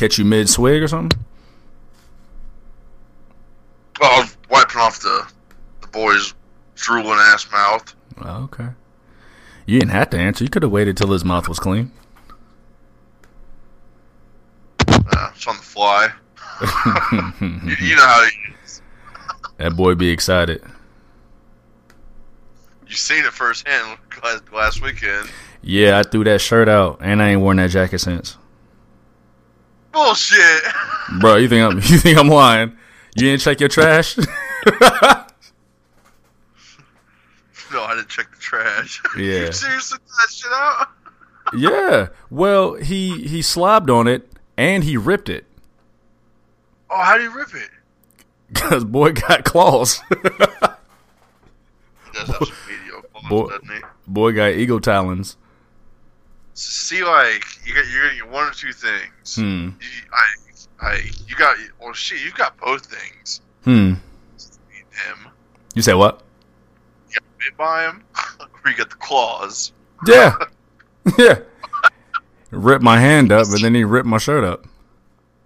catch you mid swig or something? Well, I was wiping off the the boy's drooling ass mouth. Oh, okay. You didn't have to answer. You could have waited till his mouth was clean. Uh, it's on the fly. you, you know how he is. That boy be excited. You seen it firsthand last, last weekend. Yeah, I threw that shirt out, and I ain't worn that jacket since. Bullshit. Bro, you think I'm you think I'm lying? You didn't check your trash? no, I didn't check the trash. Yeah. you seriously that shit out? yeah. Well, he he slobbed on it and he ripped it Oh, how do you rip it? because boy got claws. He does have some video claws, Boy- boy got eagle talons. See, like you got you're gonna get one or two things. Hmm. You, I, I, you got well, shit. You got both things. Hmm. Him, You say what? you got bit by him, or you got the claws. Yeah. yeah. Ripped my hand up, and then he ripped my shirt up.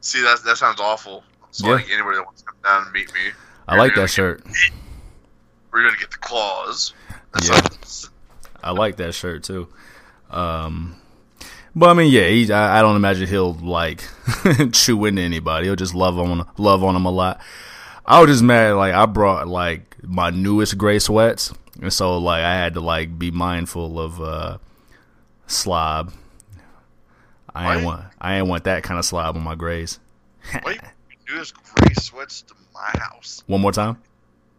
See, that that sounds awful. So Yeah. like anybody that wants to come down and meet me, I like that shirt. We're gonna get the claws. That Yeah. sounds- I like that shirt too. Um, but I mean, yeah, he, I, I don't imagine he'll like chew into anybody. He'll just love on love on him a lot. I was just mad. Like I brought like my newest gray sweats, and so like I had to like be mindful of uh, slob. I ain't want I ain't want that kind of slob on my grays. Why you bring your newest gray sweats to my house? One more time.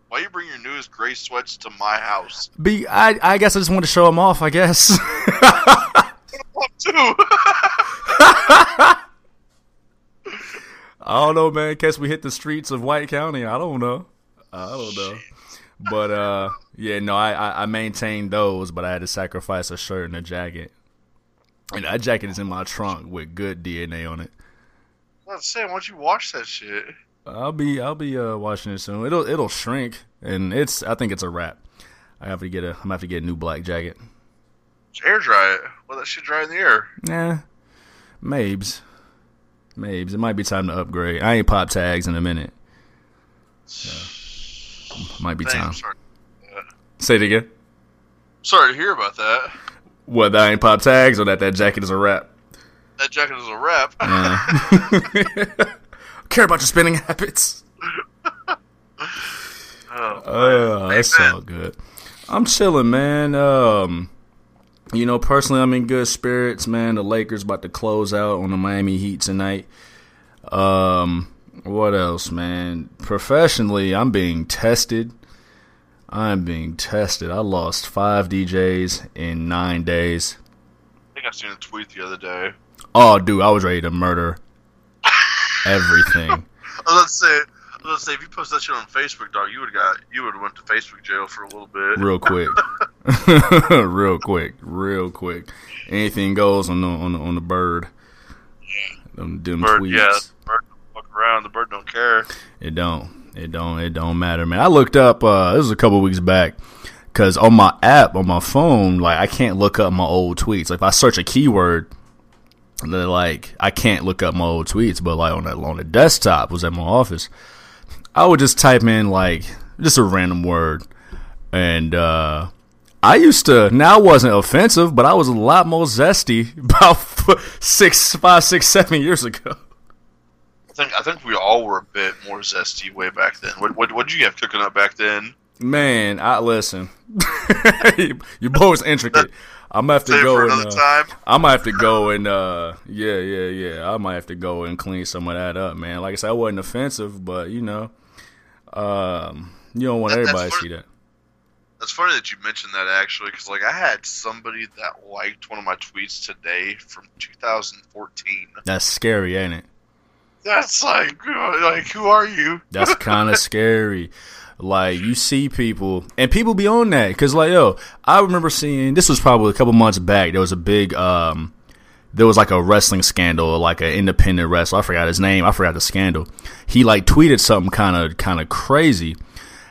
Why you bring your newest gray sweats to my house? Be I I guess I just want to show him off. I guess. I don't know, man. Guess we hit the streets of White County. I don't know. I don't know. But uh, yeah, no, I, I I maintained those, but I had to sacrifice a shirt and a jacket. And that jacket is in my trunk with good DNA on it. Let's say, why don't you wash that shit? I'll be I'll be uh washing it soon. It'll it'll shrink, and it's I think it's a wrap. I have to get a I'm gonna have to get a new black jacket. Air dry it. Let that should dry in the air. Nah, Mabes, Mabes. It might be time to upgrade. I ain't pop tags in a minute. So, might be Dang, time. I'm sorry. Say it again. sorry to hear about that. What that ain't pop tags or that that jacket is a wrap? That jacket is a wrap. Yeah. Care about your spending habits. Oh, Oh, that's all good. I'm chilling, man. Um, you know, personally, I'm in good spirits, man. The Lakers about to close out on the Miami Heat tonight. Um, what else, man? Professionally, I'm being tested. I'm being tested. I lost five DJs in nine days. I think I seen a tweet the other day. Oh, dude, I was ready to murder everything. I was about to say, I was about to say, if you post that shit on Facebook, dog, you would got you would have went to Facebook jail for a little bit. real quick, real quick, real quick. Anything goes on the on the, on the bird. Them, them Bird, tweets. yeah, the bird don't fuck around. The bird don't care. It don't. It don't. It don't matter, man. I looked up. Uh, this was a couple weeks back. Cause on my app on my phone, like I can't look up my old tweets. Like if I search a keyword, like I can't look up my old tweets. But like on the on the desktop, was at my office, I would just type in like just a random word, and uh I used to. Now I wasn't offensive, but I was a lot more zesty about six, five, six, seven years ago. I think I think we all were a bit more zesty way back then. What what what did you have cooking up back then? Man, I listen. Your boy's intricate. I'm gonna have to Save go and uh, time. I might have to go and uh, yeah, yeah, yeah. I might have to go and clean some of that up, man. Like I said, I wasn't offensive, but you know, um, you don't want That- everybody to see that. That's funny that you mentioned that actually, because like I had somebody that liked one of my tweets today from 2014. That's scary, ain't it? That's like, like who are you? That's kind of scary. Like you see people, and people be on that because, like, yo, I remember seeing this was probably a couple months back. There was a big, um, there was like a wrestling scandal, like an independent wrestler. I forgot his name. I forgot the scandal. He like tweeted something kind of, kind of crazy.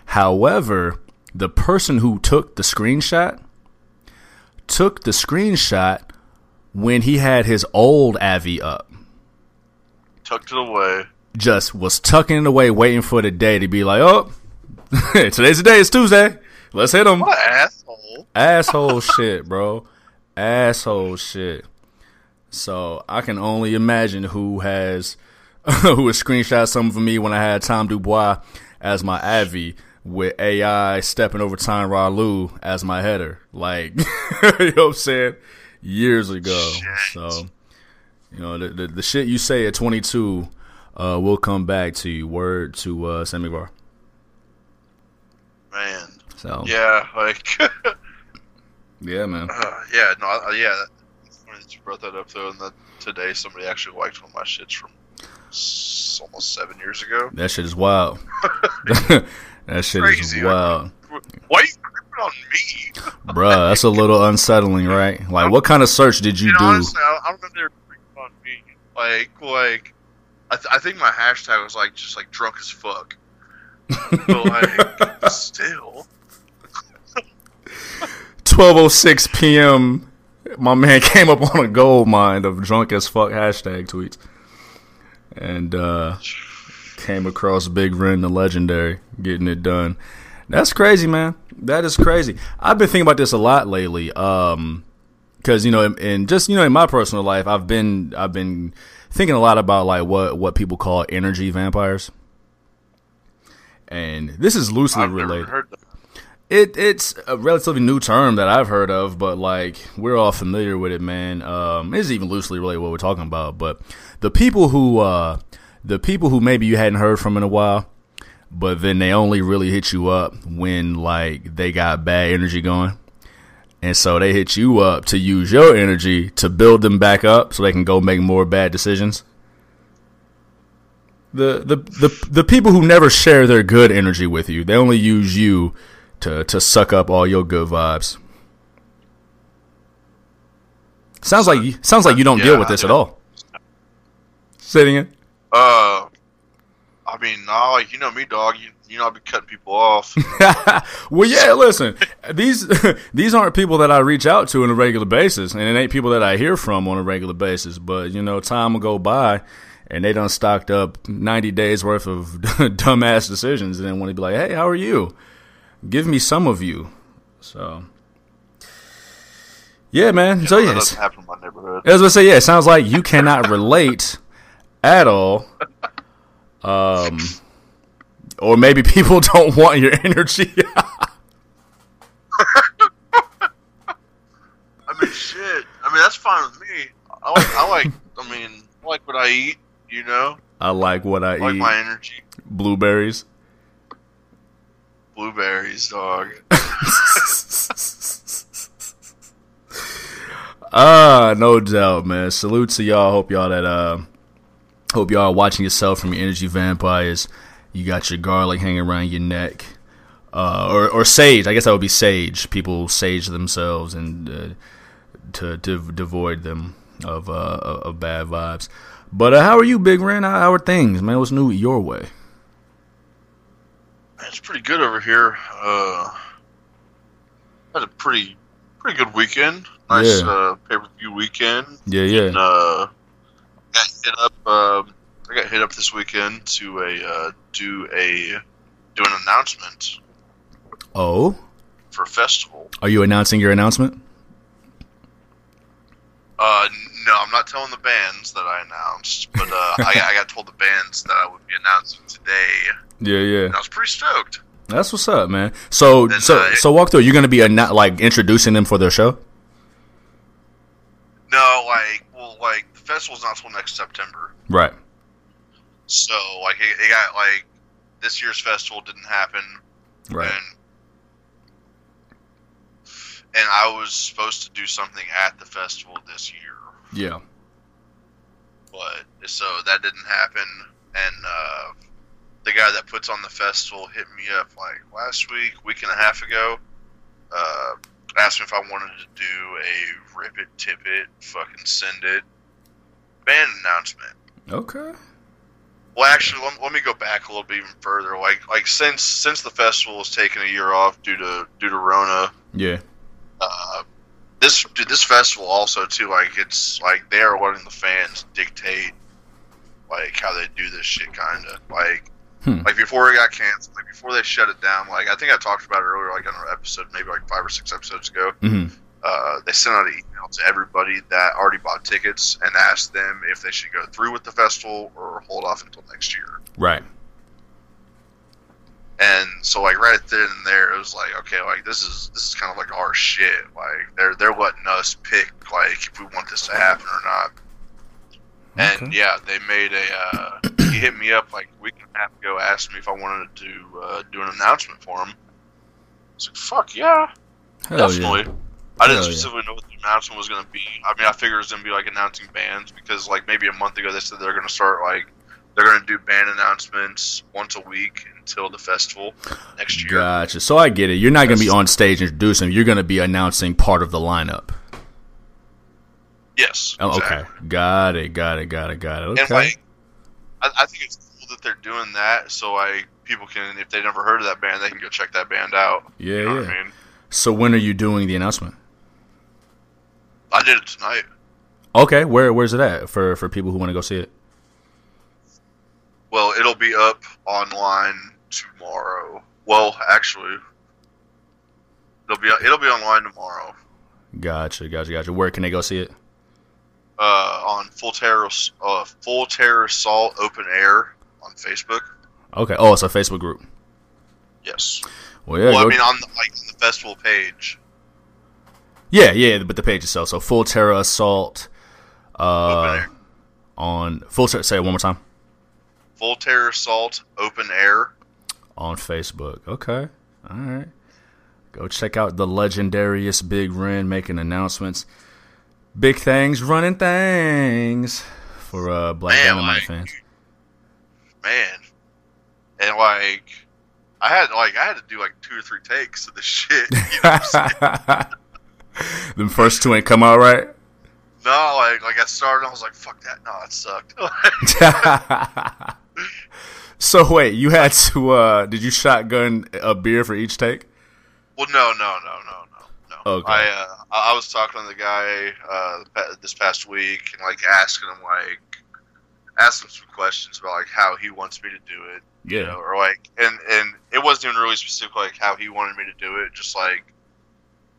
However, the person who took the screenshot took the screenshot when he had his old Avi up. Tucked it away. Just was tucking it away, waiting for the day to be like, oh, today's the day. It's Tuesday. Let's hit him. What asshole. Asshole shit, bro. Asshole shit. So I can only imagine who has who has screenshot something for me when I had Tom Dubois as my Avi with AI stepping over Tyronn Lue as my header. Like you know what I'm saying? Years ago. Shit. So you know, the, the the shit you say at twenty two uh will come back to you. Word to uh Sammy Var. Man. So Yeah, like yeah, man. Uh, yeah, no, yeah. It's funny that you brought that up though, and that today somebody actually liked one of my shits from s- almost seven years ago. That shit is wild. that shit Crazy. is wild. Why are you creeping on me? Bruh, that's a little unsettling, right? Like, what kind of search did you You know, do? honestly, I, I don't know if they're creeping on me. Like, like, I, th- I think my hashtag was like just like drunk as fuck. But like, still, 12:06 p.m. My man came up on a gold mine of drunk as fuck hashtag tweets, and uh came across Big Ren, the legendary, getting it done. That's crazy, man. That is crazy. I've been thinking about this a lot lately. Um, because you know, in, in just you know, in my personal life, I've been I've been thinking a lot about like what what people call energy vampires, and this is loosely I've related. It it's a relatively new term that I've heard of, but like we're all familiar with it, man. Um, it's even loosely related what we're talking about. But the people who uh, the people who maybe you hadn't heard from in a while, but then they only really hit you up when like they got bad energy going. And so they hit you up to use your energy to build them back up so they can go make more bad decisions. The the the the people who never share their good energy with you, they only use you to to suck up all your good vibes. Sounds like you sounds like you don't deal with this at all. Sitting in. Uh, I mean, nah, like you know me, dog. You you know I be cutting people off. well, yeah. Listen, these these aren't people that I reach out to on a regular basis, and it ain't people that I hear from on a regular basis. But you know, time will go by, and they done stocked up ninety days worth of dumbass decisions, and then want to be like, "Hey, how are you? Give me some of you." So, yeah, man. so that yes, doesn't happen in my neighborhood. as I say, yeah, it sounds like you cannot relate at all. Um, or maybe people don't want your energy. I mean, shit. I mean, that's fine with me. I like. I like. I mean, I like what I eat. You know, I like what I I like eat. my energy. Blueberries. Blueberries, dog. Ah, no doubt, man. Salute to y'all. Hope y'all that uh, hope y'all are watching yourself from your energy vampires. You got your garlic hanging around your neck, uh, or or sage. I guess that would be sage. People sage themselves and uh, to to devoid them of uh of bad vibes. But uh, how are you, Big Ren? How, how are things, man? What's new your way? It's pretty good over here. Uh, had a pretty pretty good weekend. Nice Yeah. uh, pay per view weekend. Yeah, yeah. And, uh, got hit up. Um I got hit up this weekend to a uh, do a do an announcement Oh, for a festival. are you announcing your announcement? Uh, no, I'm not telling the bands that I announced, but uh, I, got- I got told the bands that I would be announcing today, Yeah, yeah. and I was pretty stoked. That's what's up, man. So, And, so, uh, so walk through. You're gonna be anno- like introducing them for their show. No, like, well, like the festival's not till next September, Right. so like it, it got like this year's festival didn't happen, Right. and and I was supposed to do something at the festival this year, Yeah. but so that didn't happen, and uh, the guy that puts on the festival hit me up like last week, week and a half ago. Uh, asked me if I wanted to do a rip it, tip it, fucking send it band announcement. Okay. Well, actually, let, let me go back a little bit even further. Like, like since since the festival was taking a year off due to due to Rona, Yeah. Uh, this dude, this festival also too. Like it's like they are letting the fans dictate like how they do this shit, kind of like. Hmm. Like before it got canceled, like before they shut it down, like I think I talked about it earlier, like on an episode, maybe like five or six episodes ago. hmm uh, they sent out an email to everybody that already bought tickets and asked them if they should go through with the festival or hold off until next year. Right. And so, like right then and there, it was like, okay, like this is this is kind of like our shit. Like they're they're letting us pick like if we want this to happen or not. And yeah, they made a. Uh, he hit me up like a week and a half ago, asked me if I wanted to uh, do an announcement for him. I was like, fuck yeah, Hell definitely. yeah. I didn't Hell yeah. specifically know what the announcement was going to be. I mean, I figured it was going to be like announcing bands because, like, maybe a month ago they said they're going to start like they're going to do band announcements once a week until the festival next year. Gotcha. So I get it. You're not going to be on stage introducing. You're going to be announcing part of the lineup. Yes. Oh, exactly. okay. Got it. Got it. Got it. Got it. Okay. And like, I, I think it's cool that they're doing that, so like people can, if they never heard of that band, they can go check that band out. yeah, You know yeah. I mean? So when are you doing the announcement? I did it tonight. Okay. Where Where's it at for for people who want to go see it? Well, it'll be up online tomorrow. Well, actually, it'll be it'll be online tomorrow. Gotcha. Gotcha. Gotcha. Where can they go see it? uh, on Full Terror, uh, Full Terror Assault Open Air on Facebook. Okay. Oh, it's a Facebook group. Yes. Well, yeah. well, I mean, on the, like on the festival page, yeah, yeah. But the page itself. So full terror assault. Open Uh, Air. on full. Ter- say it one more time. Terror Assault Open Air. on Facebook. Okay. All right. Go check out the legendarious Big Ren making announcements. Big things, running things for uh, Black Man, Dynamite like- fans. Man, and like, I had like I had to do like two or three takes of the shit. You know what I'm saying? Them first two ain't come out right. no, like like I started, I was like, "Fuck that!" No, it sucked. so wait, you had to? uh Did you shotgun a beer for each take? Well, no, no, no, no, no, no. Okay. I uh, I was talking to the guy uh, this past week and like asking him like asking him some questions about like how he wants me to do it, you Yeah. know, or like and and it wasn't even really specific like how he wanted me to do it, just like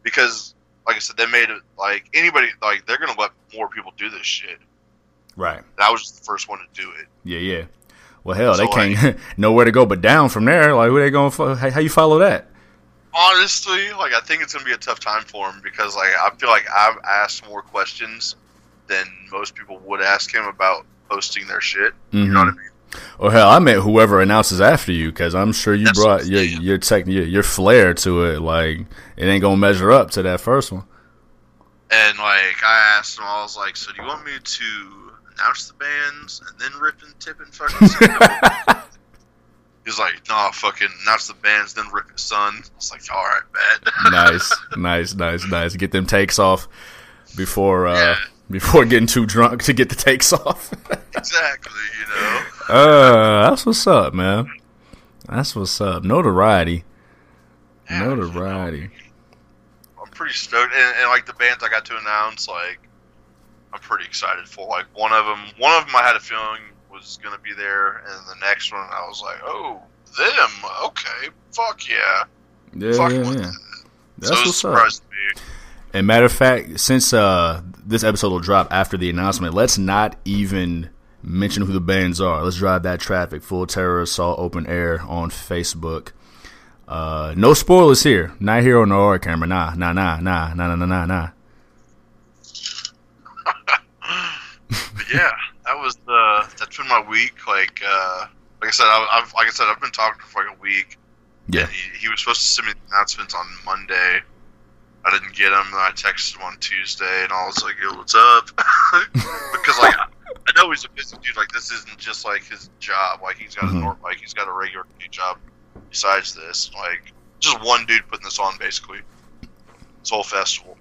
because like I said, they made it like anybody like they're gonna let more people do this shit. Right. And I was just the first one to do it. Yeah. Yeah. Well, hell, they can't nowhere to go but down from there. Like, who they going? Fo- how, how you follow that? Honestly, like I think it's gonna be a tough time for him because like I feel like I've asked more questions than most people would ask him about posting their shit. You know what I Mhm. mean? Or hell, I meant whoever announces after you, because I'm sure you That's brought your your tech your, your flair to it. Like it ain't gonna measure up to that first one. And like I asked him, I was like, "So do you want me to announce the bands and then rip and tip and fucking?" say no?" He's like, "Nah, fucking announce the bands, then rip it, son." I was like, "All right, bet." nice, nice, nice, nice. Get them takes off before uh Yeah. before getting too drunk to get the takes off. exactly, you know. uh, that's what's up, man. That's what's up. Notoriety, Yeah, you know, notoriety. I'm pretty stoked, and, and like the bands I got to announce, like I'm pretty excited for. Like one of them, one of them I had a feeling was gonna be there, and the next one I was like, "Oh, them? Okay, fuck yeah, Yeah, fuck yeah, yeah. That's so what's up. surprised me. And matter of fact, since uh, this episode will drop after the announcement, let's not even mention who the bands are. Let's drive that traffic. Full Terror Assault Open Air on Facebook. Uh, no spoilers here. Not here on the Hard Camera. Nah, nah, nah, nah, nah, nah, nah, nah, nah. But yeah, that was the that's been my week. Like, uh, like I said, I, I've like I said, I've been talking for like a week. Yeah. He, he was supposed to send me announcements on Monday. I didn't get him, and I texted him on Tuesday, and I was like, "Yo, what's up?" because like I know he's a busy dude. Like this isn't just like his job. Like he's got Mhm. a nor- like he's got a regular job besides this. Like just one dude putting this on basically. This whole festival.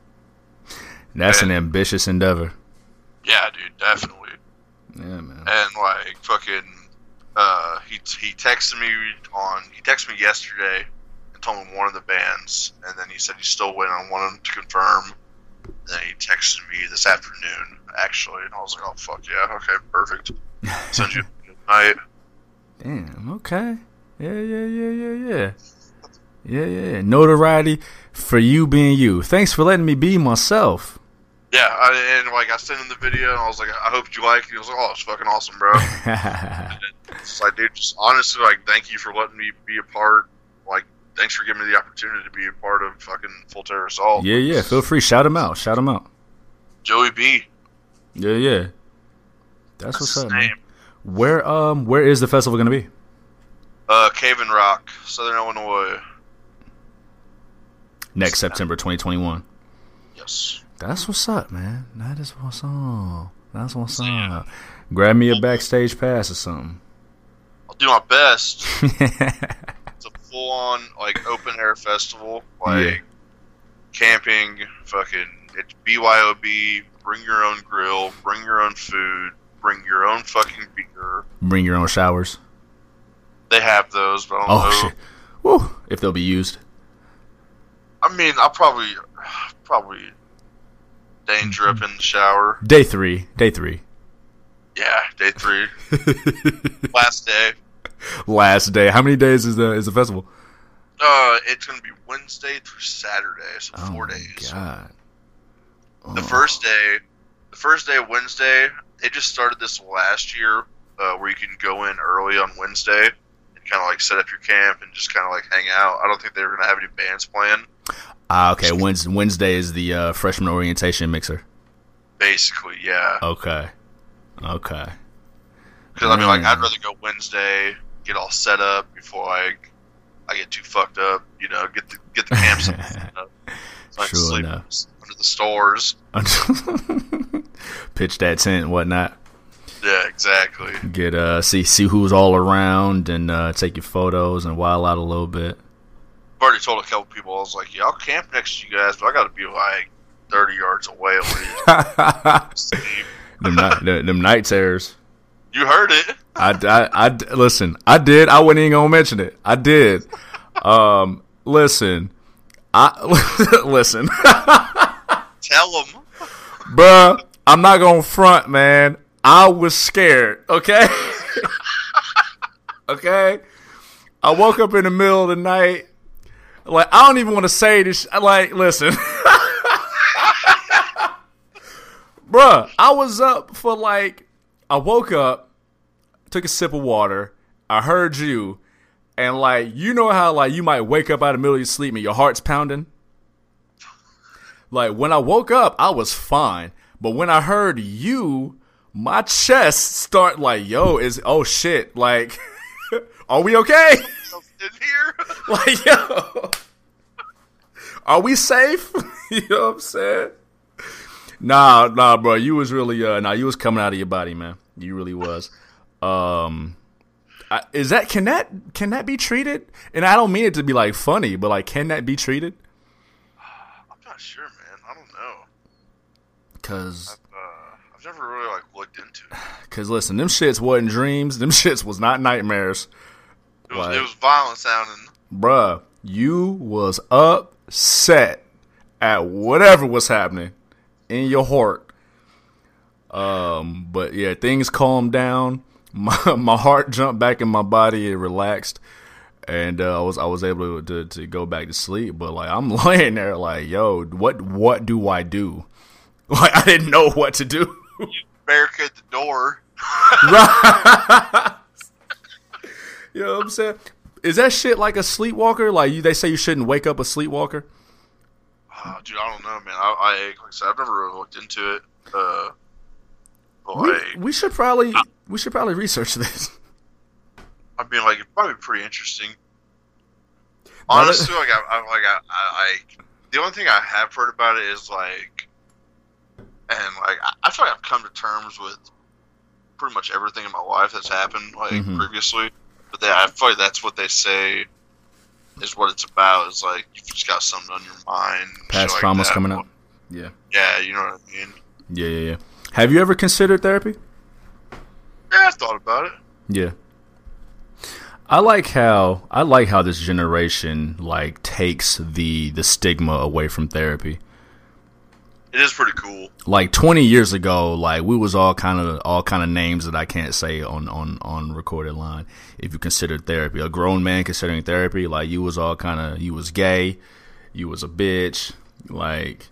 That's an ambitious endeavor. Yeah, dude, definitely. Yeah, man. and like fucking uh he he texted me on he texted me yesterday and told me one of the bands and then he said he's still waiting on one of them to confirm And then he texted me this afternoon, actually, and I was like, "Oh fuck yeah, okay, perfect." Send you night. Damn. Okay. Yeah. Yeah. Yeah. Yeah. Yeah. Yeah. Yeah. yeah. Notoriety for you being you. Thanks for letting me be myself. Yeah, I, and like I sent him the video, and I was like, "I hope you like it." He was like, "Oh, it's fucking awesome, bro." it's like, dude, just honestly, like, thank you for letting me be a part. Like, thanks for giving me the opportunity to be a part of fucking Full Terror Assault. yeah. Yeah. Feel free. Shout him out. Shout him out. Joey B. Yeah. Yeah. That's, That's what's his up. Man. Where um where is the festival gonna be? Uh, Cave-In-Rock, Southern Illinois. Next September 2021. Yes. That's what's up, man. That is what's up. That's what's up. Grab me a backstage pass or something. I'll do my best. It's a full on like open air festival, like Yeah. camping, fucking it's BYOB, bring your own grill, bring your own food, bring your own fucking beer. Bring your own showers. They have those, but I don't Oh know. shit. Woo. If they'll be used. I mean, I'll probably probably danger up in the shower. Day three. Day three. Yeah, day three, last day. Last day. How many days is the is the festival? Uh, it's gonna be Wednesday through Saturday, so Oh four days. God. The Oh. first day, the first day, Wednesday, they just started this last year, uh, where you can go in early on Wednesday and kind of like set up your camp and just kind of like hang out. I don't think they're gonna have any bands playing. Ah, okay. Wednesday, Wednesday is the uh, freshman orientation mixer. Basically, yeah. Okay. Okay. Because I mean, like, Mm. I'd rather go Wednesday, get all set up before I, I get too fucked up. You know, get the get the camp set up. So I can True sleep enough. under the stores. Pitch that tent and whatnot. Yeah, exactly. Get uh see see who's all around and uh, take your photos and wild out a little bit. Already told a couple people I was like, yeah, I'll camp next to you guys, but I got to be like thirty yards away. Them, them, them night terrors. You heard it. I, I, I- listen. I did. I wasn't even gonna mention it. I did. Um, listen. I listen, Tell them. bruh. I'm not gonna front, man. I was scared. Okay. okay. I woke up in the middle of the night. Like I don't even want to say this. Like, listen. Bruh, I was up for like, I woke up, took a sip of water, I heard you, and like, you know how like you might wake up out of the middle of your sleep and your heart's pounding? Like, when I woke up, I was fine. But when I heard you, my chest start like, yo, is, oh shit, like, are we okay? In here. like, yo, are we safe? you know what I'm saying? Nah, nah, bro. You was really, uh, nah, you was coming out of your body, man. You really was. Um, I, is that can that can that be treated? And I don't mean it to be like funny, but like, can that be treated? I'm not sure, man. I don't know. Cause, Uh, I've never really like looked into it. cause listen, them shits wasn't dreams. Them shits was not nightmares, It was, Like- it was violent sounding. bruh. You was upset at whatever was happening in your heart. Um, but yeah, things calmed down. My my heart jumped back in my body. It relaxed, and uh, I was I was able to, to to go back to sleep. But like I'm laying there, like yo, what what do I do? Like I didn't know what to do. Barricade the door. right? You know what I'm saying? Is that shit like a sleepwalker? Like you, they say you shouldn't wake up a sleepwalker. Oh, dude, I don't know, man. I, I like I said, I've never really looked into it. Uh, We, we should probably we should probably research this. I mean, like, it'd probably be pretty interesting. Honestly, like, I, I like, I, I, I, the only thing I have heard about it is like, and like, I, I feel like I've come to terms with pretty much everything in my life that's happened, like Mhm. previously. But they, I feel like that's what they say is what it's about. Is like you've just got something on your mind. Past traumas coming up. Yeah. Yeah, you know what I mean. Yeah, yeah, yeah. Have you ever considered therapy? Yeah, I thought about it. Yeah. I like how I like how this generation like takes the the stigma away from therapy. It is pretty cool. Like 20 years ago, like we was all kind of all kind of names that I can't say on on on recorded line. If you consider therapy, a grown man considering therapy, like you was all kind of you was gay, you was a bitch, like.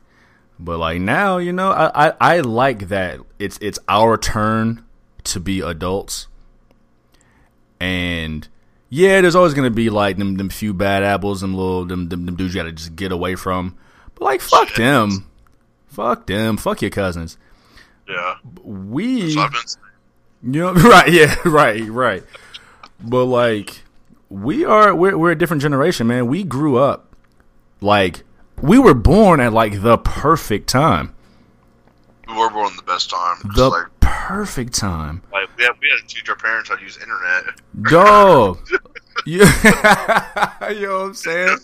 But like now, you know, I, I I like that it's it's our turn to be adults, and yeah, there's always gonna be like them them few bad apples, them little them them, them dudes you gotta just get away from. But like, fuck them. Fuck them. Fuck your cousins. Yeah. We, So I've been saying. you know, right? Yeah, right, right. But like, we are we're we're a different generation, man. We grew up like we were born at like the perfect time, we were born the best time. The like, perfect time. like we had we had to teach our parents how to use internet. Dog. you know what I'm saying?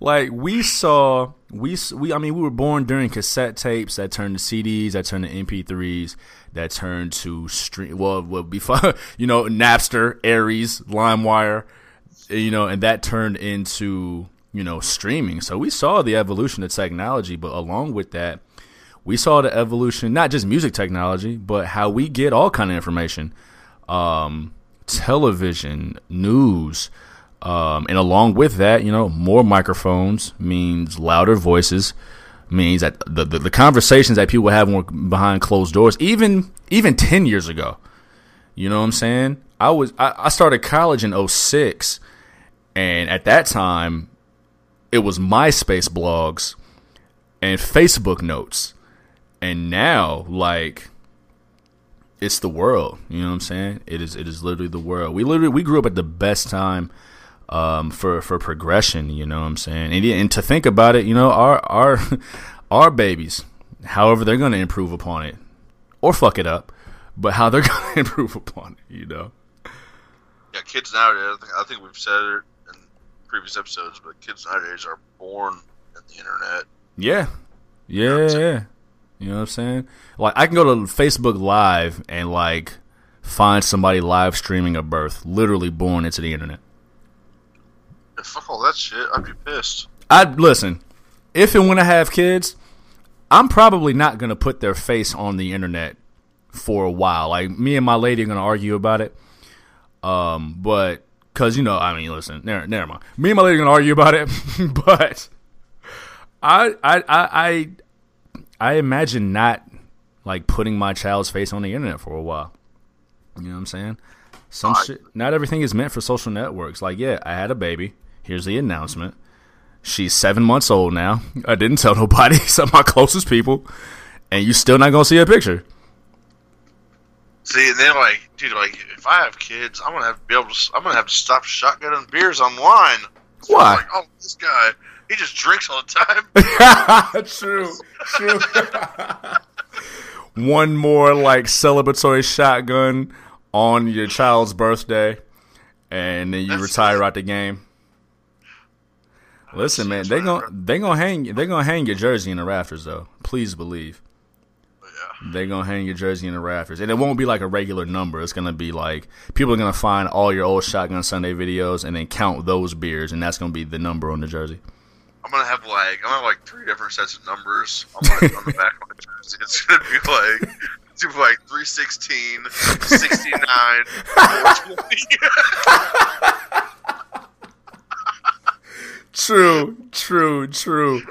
Like we saw, we we. I mean, we were born during cassette tapes that turned to CDs, that turned to MP3s, that turned to stream. Well, well before you know Napster, Ares, LimeWire, you know, and that turned into you know streaming. So we saw the evolution of technology, but along with that, we saw the evolution not just music technology, but how we get all kind of information, um, television, news. Um, and along with that, you know, more microphones means louder voices, means that the, the, the conversations that people have behind closed doors, even even ten years ago, you know what I'm saying? I was I, I started college in 06, and at that time, it was MySpace blogs and Facebook notes, and now like it's the world. You know what I'm saying? It is. It is literally the world. We literally we grew up at the best time um, for for progression. You know what I'm saying? And, and to think about it, you know, our our our babies, however they're going to improve upon it, or fuck it up, but how they're going to improve upon it. You know? Yeah, kids nowadays. I think, I think we've said it in previous episodes, but kids nowadays are born in the internet. Yeah. Yeah, yeah. You know what I'm saying? Like I can go to Facebook Live and like find somebody live streaming a birth, literally born into the internet. Fuck all that shit. I'd be pissed. I'd listen. If and when I have kids, I'm probably not gonna put their face on the internet for a while. Like me and my lady are gonna argue about it. Um, but because you know, I mean, listen, never, never mind. Me and my lady are gonna argue about it, but I, I, I, I, I imagine not like putting my child's face on the internet for a while. You know what I'm saying? Some shit. Not everything is meant for social networks. Like, yeah, I had a baby. Here's the announcement. She's seven months old now. I didn't tell nobody except my closest people, and you still not gonna see a picture. See, and then like, dude, like, if I have kids, I'm gonna have to be able to. I'm gonna have to stop shotgunning beers online. So Why? I'm Like, oh, this guy, he just drinks all the time. true, true. One more like celebratory shotgun on your child's birthday, and then you That's retire it. out the game. Listen, man, they gonna they gonna hang they gonna hang your jersey in the rafters though. Please believe yeah. they gonna hang your jersey in the rafters, and it won't be like a regular number. It's gonna be like people are gonna find all your old Shotgun Sunday videos and then count those beers, and that's gonna be the number on the jersey. I'm gonna have like, I'm gonna have like three different sets of numbers on, my, on the back of my jersey. It's gonna be like, it's gonna be like 316, 69, 420. True, true, true.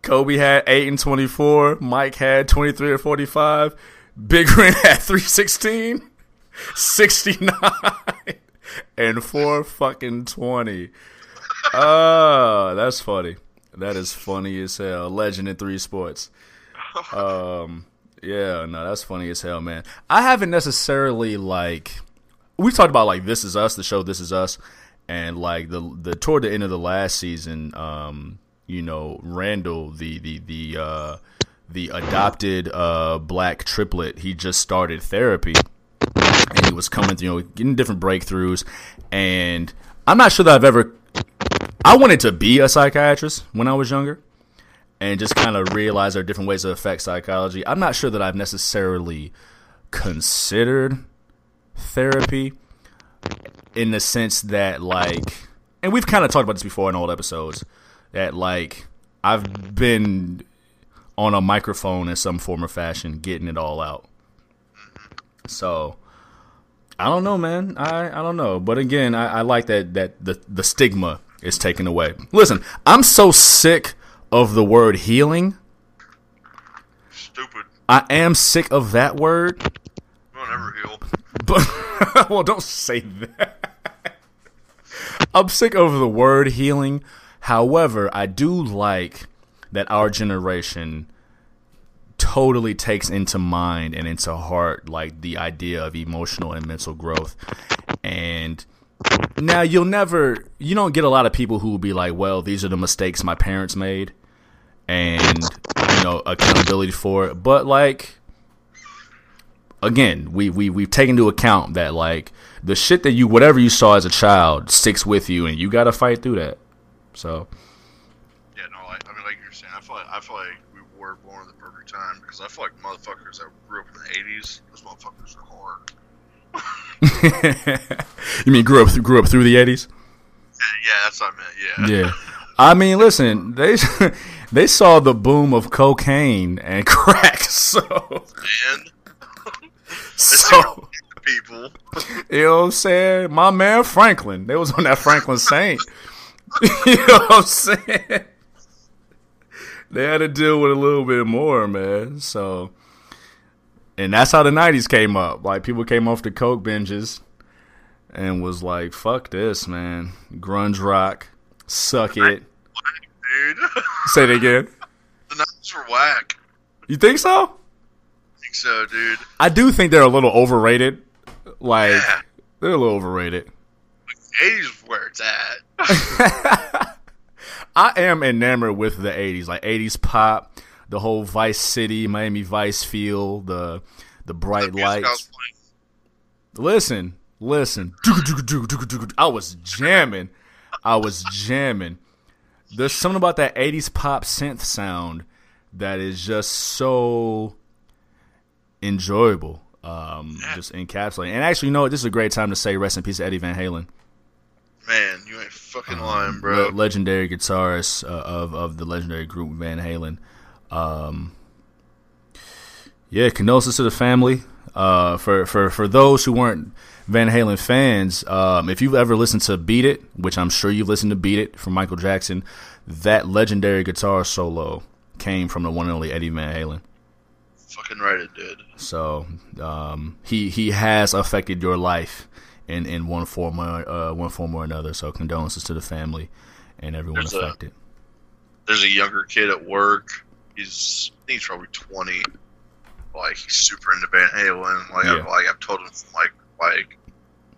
Kobe had eight and twenty four. Mike had twenty three or forty five. Big Ren had 316, 69, and four fucking twenty. Oh, that's funny. That is funny as hell. Legend in three sports. Um, yeah, no, that's funny as hell, man. I haven't necessarily like we talked about like This Is Us, the show This Is Us, and like the the toward the end of the last season, um, you know, Randall, the the the uh the adopted uh black triplet, he just started therapy. And he was coming you know, getting different breakthroughs. And I'm not sure that I've ever I wanted to be a psychiatrist when I was younger and just kind of realize there are different ways to affect psychology. I'm not sure that I've necessarily considered therapy in the sense that like and we've kind of talked about this before in old episodes that like I've been on a microphone in some form or fashion, getting it all out. So I don't know, man. I, I don't know. But again, I, I like that that the the stigma is taken away. Listen, I'm so sick of the word healing. Stupid. I am sick of that word. Won't ever heal. But well, don't say that. I'm sick of the word healing. However, I do like that our generation totally takes into mind and into heart like the idea of emotional and mental growth. And now you'll never you don't get a lot of people who will be like, "Well, these are the mistakes my parents made." And you know, accountability for it. But like again, we we we've taken into account that like the shit that you whatever you saw as a child sticks with you and you got to fight through that. So, Yeah, no, like, I mean, like you're saying, I feel like I feel like we were born at the perfect time because I feel like motherfuckers that grew up in the '80s, those motherfuckers are hard. you mean grew up grew up through the 80s? Yeah, yeah, that's what I meant. Yeah. Yeah. I mean, listen, they they saw the boom of cocaine and crack. So, Man, so people. you know what I'm saying? My man Franklin, they was on that Franklin Saint. you know what I'm saying? They had to deal with a little bit more, man. So, and that's how the '90s came up. Like people came off the coke binges and was like, "Fuck this, man! Grunge rock, suck it." Dude, Say it again. the nights were whack. You think so? I think so, dude. I do think they're a little overrated. Like Yeah. they're a little overrated. '80s where it's at. I am enamored with the '80s, like '80s pop, the whole Vice City, Miami Vice feel, the the bright The music I was lights. Listen, listen. I was jamming. I was jamming. There's something about that 80s pop synth sound that is just so enjoyable. Um, just encapsulating. And actually, you know what? This is a great time to say rest in peace to Eddie Van Halen. Man, you ain't fucking lying, bro. Le- legendary guitarist uh, of of the legendary group Van Halen. Um, yeah, condolences to the family. Uh, for for for those who weren't Van Halen fans, um, if you've ever listened to "Beat It," which I'm sure you've listened to "Beat It" from Michael Jackson, that legendary guitar solo came from the one and only Eddie Van Halen. Fucking right, it did. So um, he he has affected your life in, in one form or uh, one form or another. So condolences to the family and everyone There's a- affected. There's a younger kid at work. He's I think he's probably 20. Like he's super into Van Halen. Like Yeah. I've like I've told him like like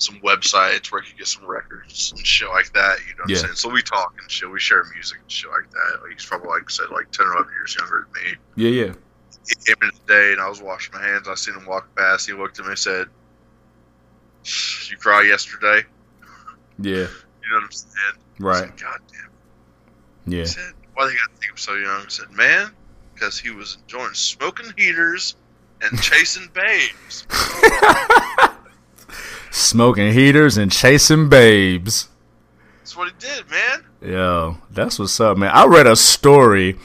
some websites where he can get some records and shit like that. You know what Yeah. I'm saying? So we talk and shit. We share music and shit like that. Like he's probably like I said like 10 or 11 years younger than me. Yeah, yeah. He came in today and I was washing my hands. I seen him walk past. He looked at me and said, "You cry yesterday." Yeah, You know what I'm saying? I right. said, God damn. Yeah. He said, "Why they got to think I'm so young?" I said, "Man, because he was enjoying smoking heaters and chasing babes." Smoking heaters and chasing babes. That's what he did, man. Yo, that's what's up, man. I read a story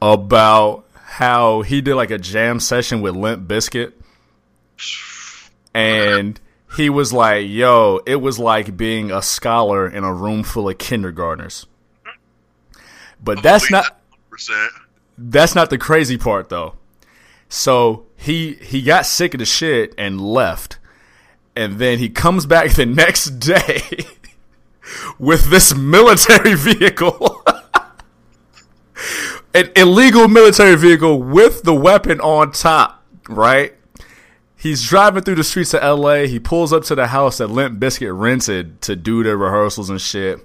about how he did like a jam session with Limp Bizkit, and he was like, "Yo, it was like being a scholar in a room full of kindergartners." But that's not that's not the crazy part though. So he he got sick of the shit and left. And then he comes back the next day with this military vehicle. An illegal military vehicle with the weapon on top, right? He's driving through the streets of LA. He pulls up to the house that Limp Bizkit rented to do their rehearsals and shit.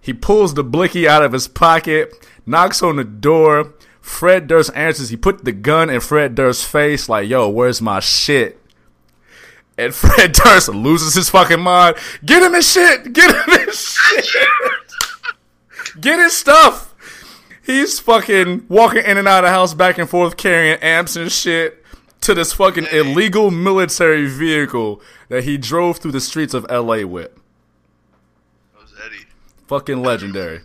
He pulls the blicky out of his pocket, knocks on the door. Fred Durst answers. He put the gun in Fred Durst's face, like, yo, where's my shit? And Fred Durst loses his fucking mind. Get him his shit! Get him his shit! Get his stuff! He's fucking walking in and out of the house back and forth carrying amps and shit to this fucking illegal military vehicle that he drove through the streets of LA with. That was Eddie. Fucking legendary.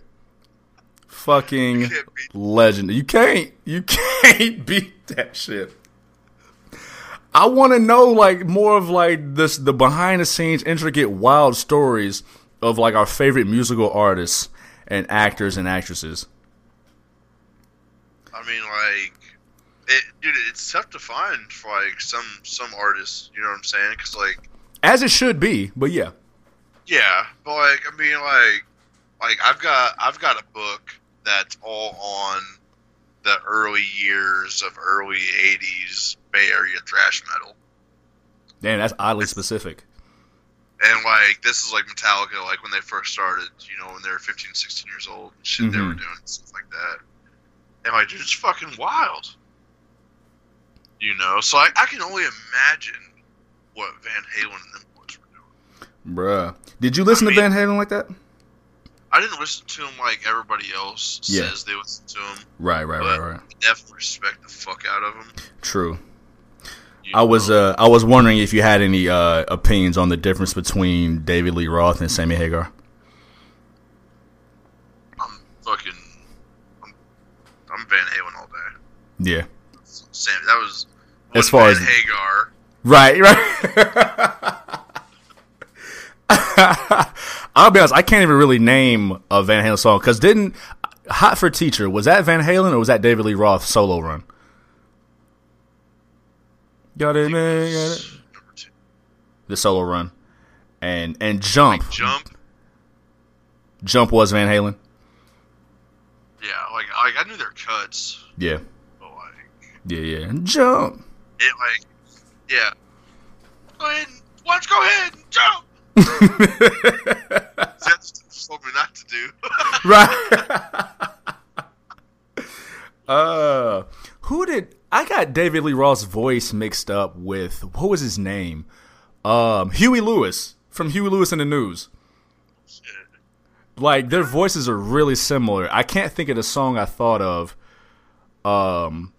fucking You legend. You can't. You can't beat that shit. I want to know like more of like this the behind the scenes intricate wild stories of like our favorite musical artists and actors and actresses. I mean, like, it, dude, it's tough to find for like some some artists. You know what I'm saying? Because like, As it should be, but yeah. yeah, but like, I mean, like, like I've got I've got a book that's all on the early years of early '80s Bay Area thrash metal, Damn, that's oddly specific. and like this is like Metallica, like when they first started. You know, when they were 15, 16 years old, and shit they were Mhm. doing stuff like that, and like, dude, it's fucking wild. You know, so I, I can only imagine what Van Halen and them boys were doing. Bruh. Did you listen I to mean- Van Halen like that? I didn't listen to him like everybody else Yeah. says they listen to him. Right, right, right, right. I definitely respect the fuck out of him. True. you I was uh I was wondering if you had any uh opinions on the difference between David Lee Roth and Sammy Hagar. I'm fucking. I'm, I'm Van Halen all day. Yeah. Sam, that was As far as- Hagar. Right, right. I'll be honest, I can't even really name a Van Halen song because didn't Hot for Teacher was that Van Halen or was that David Lee Roth solo run? Got it, man. Got it. The solo run, and and Jump, Jump. Jump was Van Halen. Yeah, like, like I knew their cuts, Yeah, like yeah, yeah. Jump. it, like yeah. Go ahead, and, why don't you go ahead and jump? That's told me not to do. right. uh, who did I got David Lee Roth's voice mixed up with? What was his name? Um, Huey Lewis from Huey Lewis and the News. Like their voices are really similar. I can't think of the song I thought of. Um,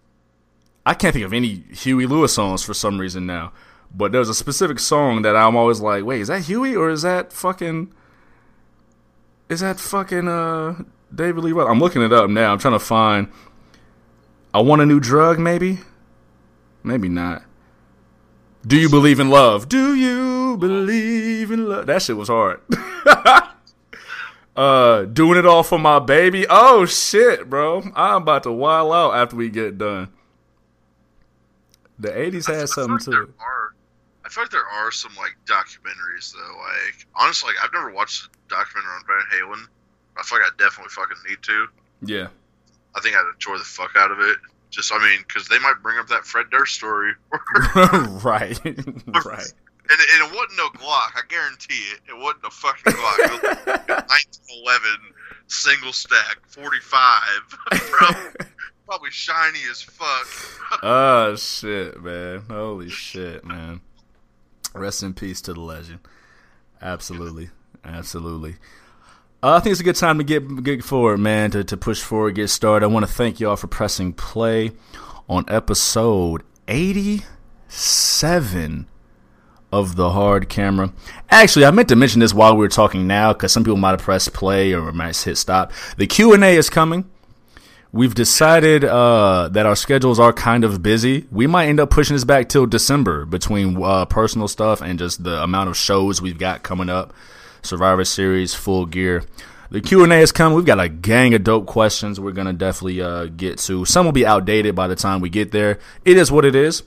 I can't think of any Huey Lewis songs for some reason now. But there's a specific song that I'm always like, wait, is that Huey or is that fucking? Is that fucking uh David Lee Roth? I'm looking it up now. I'm trying to find. I want a new drug, maybe. Maybe not. Do you believe in love? Do you believe in love? That shit was hard. uh, doing it all for my baby. Oh shit, bro! I'm about to wild out after we get done. The '80s I had something like too. are. I feel like there are some like documentaries though. Like honestly, like I've never watched a documentary on Van Halen. I feel like I definitely fucking need to. Yeah, I think I'd enjoy the fuck out of it. Just I mean, because they might bring up that Fred Durst story, right, right. and it wasn't no Glock. I guarantee it. It wasn't a fucking Glock. It was 1911 single stack 45, probably, probably shiny as fuck. Oh shit, man! Holy shit, man! Rest in peace to the legend. Absolutely, absolutely. Uh, I think it's a good time to get get forward, man. To to push forward, get started. I want to thank y'all for pressing play on episode eighty-seven of the hard camera. Actually, I meant to mention this while we were talking now, because some people might have pressed play or might have hit stop. The Q and A is coming. We've decided uh, that our schedules are kind of busy. We might end up pushing this back till December between uh, personal stuff and just the amount of shows we've got coming up. Survivor Series, full gear. The Q and A is coming. We've got a gang of dope questions. We're gonna definitely uh, get to. Some will be outdated by the time we get there. It is what it is.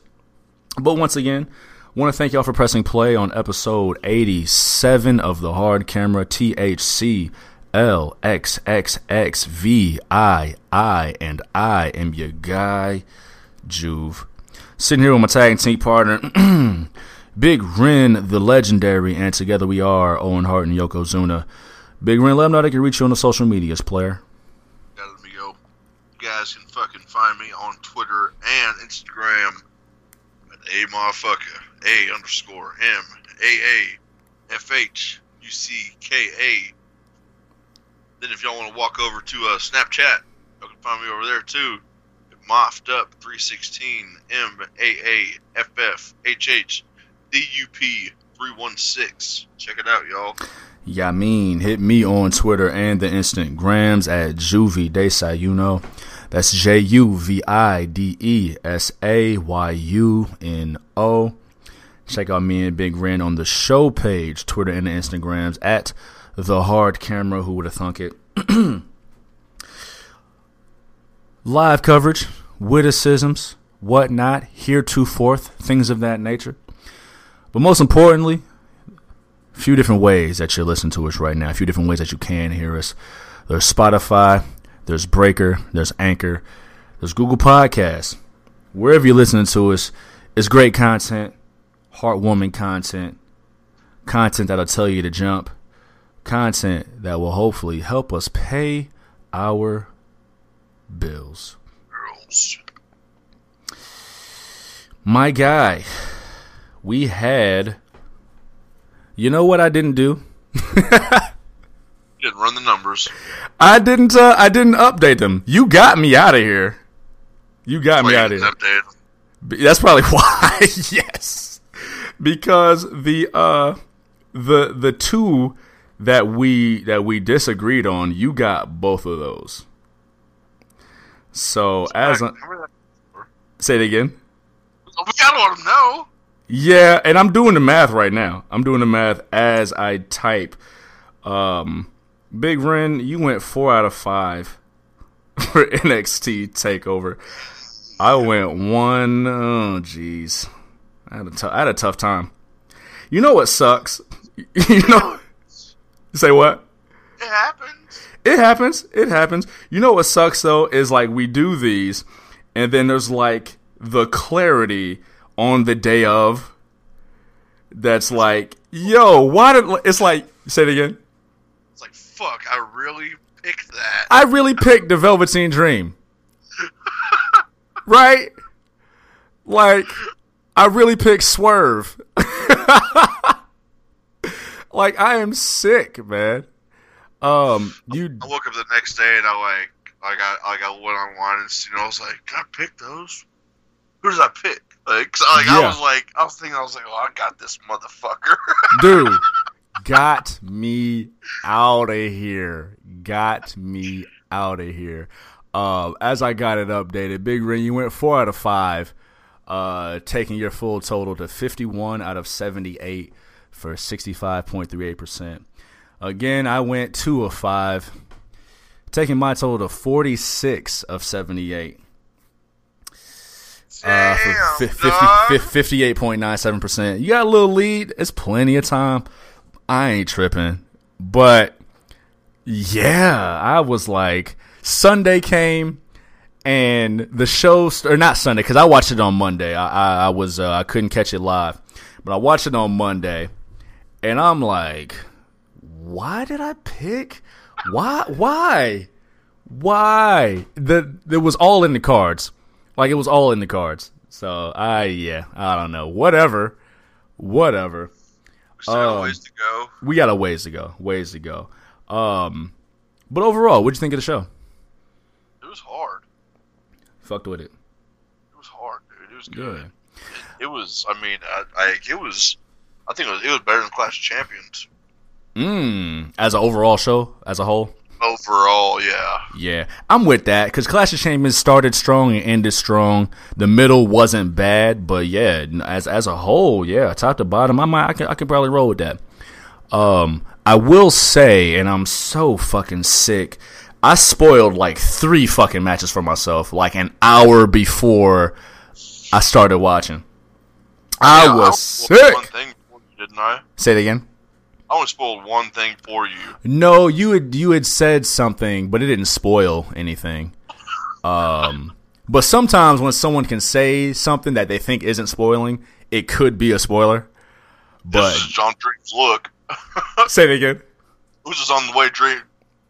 But once again, want to thank y'all for pressing play on episode 87 of the Hard Camera THC L X X X V I I and I am your guy Juve. Sitting here with my tag team partner Big Ren the legendary and together we are Owen Hart and Yokozuna. Big Ren, let them know they can reach you on the social medias, player. Gotta go. You guys can fucking find me on Twitter and Instagram at a motherfucker a underscore m a a f h u c k a. Then if y'all want to walk over to uh, Snapchat, y'all can find me over there too. Moffed up 316 M A A F F H H D U P 316. Check it out, y'all. Yamin. Hit me on Twitter and the Instagrams at Juvie Desai. You know, that's J U V I D E S A Y U N O. Check out me and Big Ren on the show page, Twitter and the Instagrams at the Hard Camera. Who would have thunk it? Live coverage, witticisms, whatnot, heretofore, things of that nature. But most importantly, a few different ways that you're listening to us right now, a few different ways that you can hear us. There's Spotify, there's Breaker, there's Anchor, there's Google Podcasts. Wherever you're listening to us, it's great content, heartwarming content, content that'll tell you to jump, content that will hopefully help us pay our bills. Girls. My guy, we had. You know what I didn't do? Didn't run the numbers. I didn't. Uh, I didn't update them. You got me out of here. You got me out of here. updated. That's probably why. yes, because the uh the the two that we that we disagreed on, you got both of those. So as a, say it again. we let them know. Yeah, and I'm doing the math right now. I'm doing the math as I type. Um, Big Ren, you went four out of five for NXT Takeover. I went one. Oh, jeez, I had a I had a tough time. You know what sucks? you know, say what? It happens. It happens. It happens. You know what sucks though is like we do these, and then there's like the clarity on the day of. That's like, yo, why did it's like? Say it again. It's like, fuck, I really picked that. I really picked the Velveteen Dream, right? Like, I really picked Swerve. like, I am sick, man. Um, you I woke up the next day and I like, I got, I got one on one, and you know, I was like, can I pick those? Who did I pick? Like, 'cause, like I was like, I was thinking, I was like, oh, I got this motherfucker. dude got me out of here got me out of here uh, as i got it updated big Ren you went four out of five uh, taking your full total to 51 out of 78 for 65.38% again i went two of five taking my total to 46 of 78 uh, for Damn, 50, dog. 58.97%. You got a little lead. It's plenty of time. I ain't tripping. But yeah, I was like, Sunday came and the show, st- or not Sunday, because I watched it on Monday. I, I, I was, uh, I couldn't catch it live, but I watched it on Monday and I'm like, why did I pick? Why? Why? Why? The it was all in the cards. Like it was all in the cards. So I yeah, I don't know. Whatever. Whatever. Still got Um, ways to go. We got a ways to go. Ways to go. Um but overall, what'd you think of the show? It was hard. Fucked with it. It was hard, dude. It was Yeah. good. It was. I mean, I, I it was. I think it was. It was better than Clash of Champions Mm. As an overall show, as a whole. overall. Yeah. Yeah, I'm with that because Clash of Champions started strong and ended strong. The middle wasn't bad, but yeah, as as a whole, yeah, top to bottom, I might I can I can probably roll with that. Um, I will say, and I'm so fucking sick. I spoiled like three fucking matches for myself, like an hour before I started watching. I Yeah, was spoiled sick. One thing, for you, didn't I? Say it again. I only spoiled one thing for you. No, you had you had said something, but it didn't spoil anything. Um, but sometimes when someone can say something that they think isn't spoiling, it could be a spoiler. But John Dream's look. say it again. It was just on the way Dream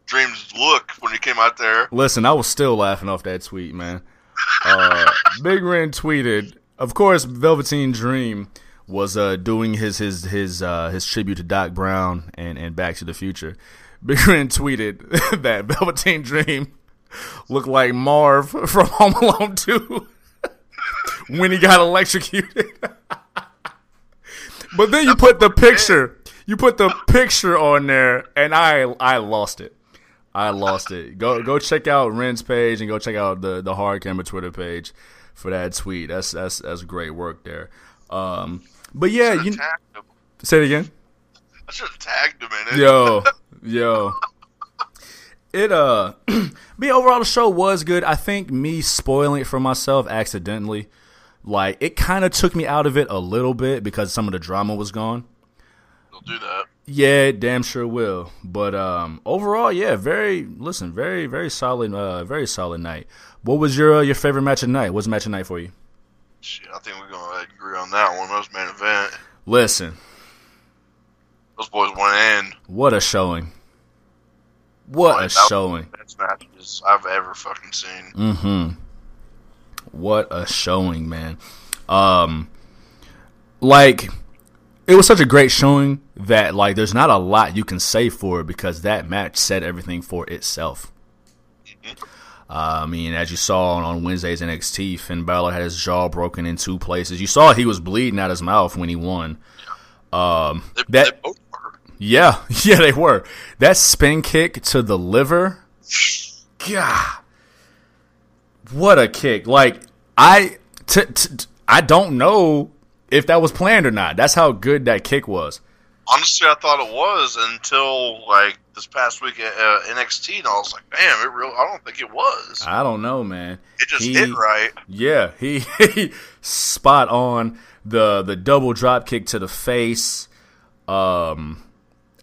Dream's look when he came out there. Listen, I was still laughing off that tweet, man. Uh, Big Ren tweeted, of course, Velveteen Dream was uh, doing his his his uh, his tribute to Doc Brown and, and Back to the Future. Big Ren tweeted that Velveteen Dream looked like Marv from Home Alone 2 when he got electrocuted. but then you put the picture. you put the picture on there, and I I lost it. I lost it. Go go check out Ren's page and go check out the the Hard Camera Twitter page for that tweet. That's that's that's great work there. Um, but yeah, you say it again. I should have tagged him in it. Yo, yo. It uh, but overall the show was good. I think me spoiling it for myself accidentally, like it kind of took me out of it a little bit because some of the drama was gone. They'll do that. Yeah, damn sure will. But um, overall, yeah, very listen, very very solid, uh, very solid night. What was your uh, your favorite match of night? What's match of night for you? Shit, I think we're gonna agree on that one. That was main event. Listen, those boys went in. What a showing! What like, a showing! Best matches I've ever fucking seen. Mm-hmm. What a showing, man. Um, like it was such a great showing that like there's not a lot you can say for it because that match said everything for itself. Mm-hmm. Uh, I mean, as you saw on, on Wednesday's NXT, Finn Balor had his jaw broken in two places. You saw he was bleeding out his mouth when he won. Um, they, that they yeah, yeah, they were. That spin kick to the liver, God, what a kick! Like I, t- t- I don't know if that was planned or not. That's how good that kick was. Honestly, I thought it was until like this past week at uh, NXT, and I was like, "Damn, it real." I don't think it was. I don't know, man. It just he, hit right. Yeah, he, he spot on the the double drop kick to the face. Um,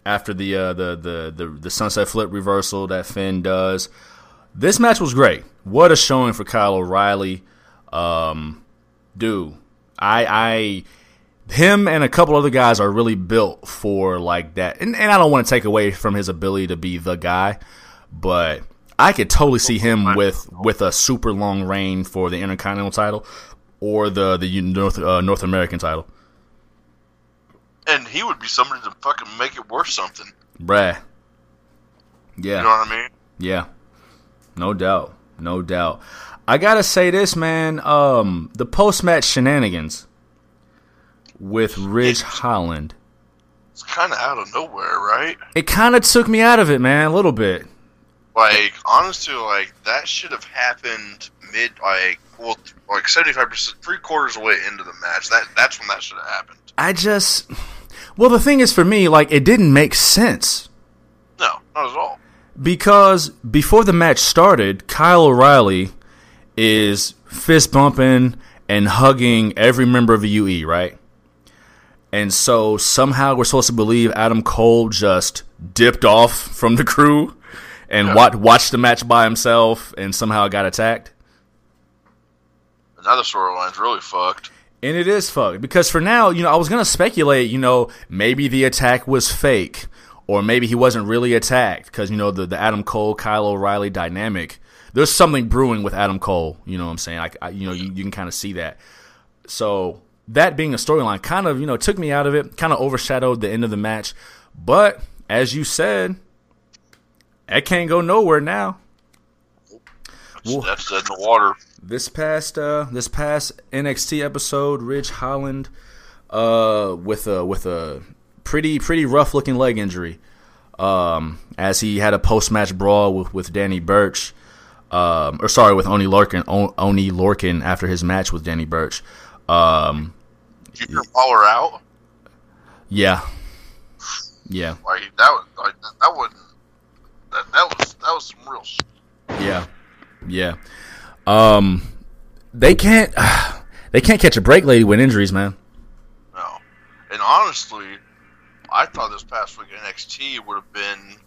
after the uh, the, the the the sunset flip reversal that Finn does. This match was great. What a showing for Kyle O'Reilly. Um, dude, I, I, him and a couple other guys are really built for like that. And, and I don't want to take away from his ability to be the guy, but I could totally see him with with a super long reign for the Intercontinental title or the the North uh, North American title. And he would be somebody to fucking make it worth something. Bruh. Yeah. You know what I mean? Yeah. No doubt. No doubt. I gotta say this, man. Um, the post match shenanigans with Ridge Holland. It's kind of out of nowhere, right? It kind of took me out of it, man, a little bit. Like honestly, like that should have happened mid, like well, like seventy five percent, three quarters away into the match. That that's when that should have happened. I just, well, the thing is for me, like it didn't make sense. No, not at all. Because before the match started, Kyle O'Reilly is fist bumping and hugging every member of the UE, right? And so somehow we're supposed to believe Adam Cole just dipped off from the crew and yeah. watched the match by himself and somehow got attacked. Another storyline's really fucked. And it is fucked because for now, you know, I was gonna speculate, you know, maybe the attack was fake, or maybe he wasn't really attacked because you know the the Adam Cole Kyle O'Reilly dynamic there's something brewing with Adam Cole. You know what I'm saying? I, I you know, you, you can kind of see that. So that being a storyline kind of, you know, took me out of it, kind of overshadowed the end of the match. But as you said, that can't go nowhere now. Well, that's in the water. This past uh this past NXT episode, Ridge Holland uh with a with a pretty pretty rough looking leg injury. Um as he had a post match brawl with, with Danny Burch um, or sorry, with Oni Lorcan, Oni Lorcan after his match with Danny Burch. Um, Did you her out? Yeah, yeah. Like that was like that wasn't that, that was that was some real. Shit. Yeah, yeah. Um, they can't they can't catch a break, lady, with injuries, man. No, and honestly, I thought this past week NXT would have been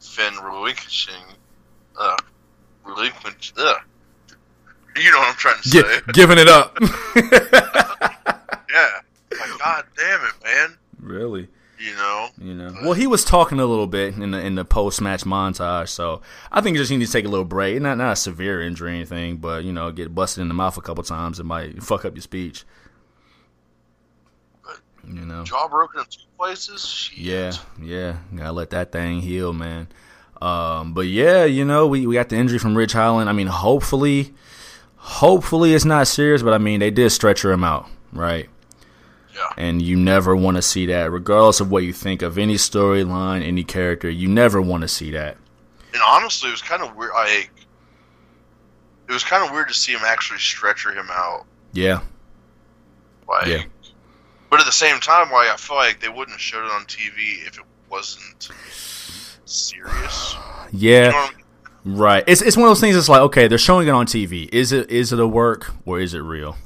Finn relinquishing uh, relinquish. Ugh. You know what I'm trying to say. giving it up. yeah. Like, God damn it, man. Really? You know. You know. Well, he was talking a little bit in the in the post match montage, so I think you just need to take a little break. Not not a severe injury or anything, but you know, get busted in the mouth a couple times, it might fuck up your speech. But, you know. Jaw broken in two places. Shit. Yeah, yeah. Gotta let that thing heal, man. Um, but yeah, you know, we, we got the injury from Ridge Holland. I mean, hopefully, hopefully it's not serious, but I mean, they did stretcher him out, right? Yeah. And you never want to see that, regardless of what you think of any storyline, any character. You never want to see that. And honestly, it was kind of weird. Like, it was kind of weird to see him actually stretcher him out. Yeah. Like, Yeah. but at the same time, like I feel like they wouldn't have showed it on TV if it wasn't serious. Yeah. You know I mean? Right. It's it's one of those things. It's like okay, they're showing it on TV. Is it is it a work or is it real?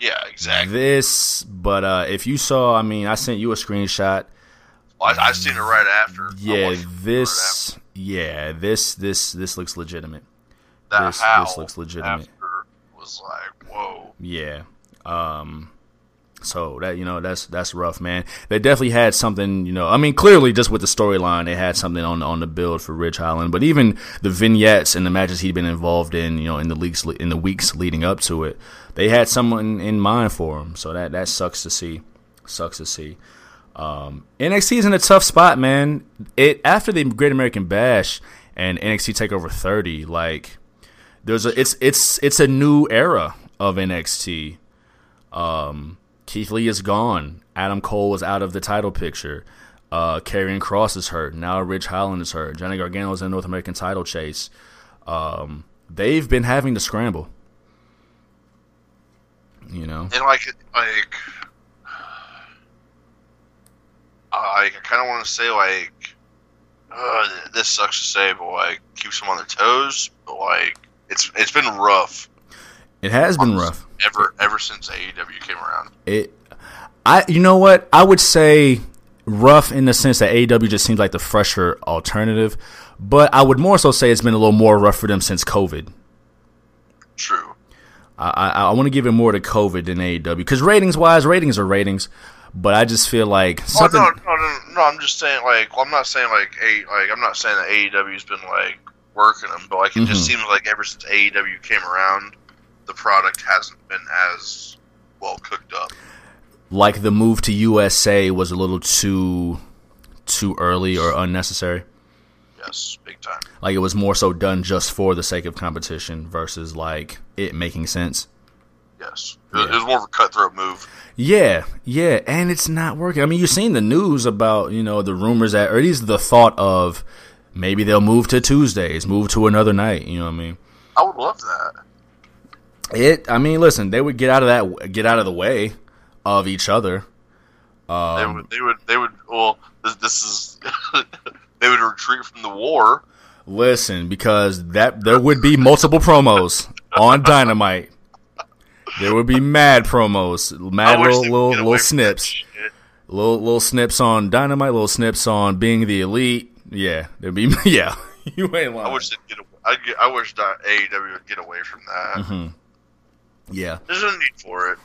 Yeah, exactly. This, but uh, if you saw, I mean, I sent you a screenshot. Well, I, I seen it right after. Yeah, it right this, yeah, this, this, this looks legitimate. after. this- that this looks legitimate. After was like, whoa. Yeah. Um. So that you know that's that's rough, man. They definitely had something, you know. I mean, clearly just with the storyline, they had something on on the build for Ridge Holland. But even the vignettes and the matches he'd been involved in, you know, in the weeks in the weeks leading up to it, they had someone in mind for him. So that that sucks to see. Sucks to see. Um, NXT is in a tough spot, man. It after the Great American Bash and NXT Takeover 30, like there's a it's it's it's a new era of NXT. Um, Keith Lee is gone. Adam Cole was out of the title picture. Uh, Karrion Kross is hurt. Now Ridge Holland is hurt. Johnny Gargano is in North American title chase. Um, they've been having to scramble. You know, And like, like, I, I kind of want to say like, uh, this sucks to say, but like, keeps them on their toes. But like, it's it's been rough it has been rough. ever ever since AEW came around. It, I, you know what? I would say rough in the sense that AEW just seems like the fresher alternative, but I would more so say it's been a little more rough for them since COVID. True. I, I, I want to give it more to COVID than AEW because ratings wise, ratings are ratings, but I just feel like Oh, something. no, no, no, no. I'm just saying, like, well, I'm not saying like, a, like, I'm not saying that AEW's been like working them, but like, it just Mhm. seems like ever since AEW came around, the product hasn't been as well cooked up. like the move to USA was a little too too early or unnecessary. Yes, big time. Like it was more so done just for the sake of competition versus like it making sense. Yes, it, was- Yeah. it was more of a cutthroat move. Yeah, yeah, and it's not working. I mean, you've seen the news about you know the rumors that, or at least the thought of maybe they'll move to Tuesdays, move to another night. You know what I mean? I would love that. It. I mean, listen, they would get out of that, get out of the way of each other. they Um, would, they would, they would. Well, this, this is. they would retreat from the war. listen, because that there would be multiple promos on Dynamite. There would be mad promos, mad little little little snips. little little snips on Dynamite, little snips on being the elite. Yeah, there'd be yeah. you ain't lying. I wish they'd get. away- I, get, I wish AEW would get away from that. hmm Yeah, There's no need for it.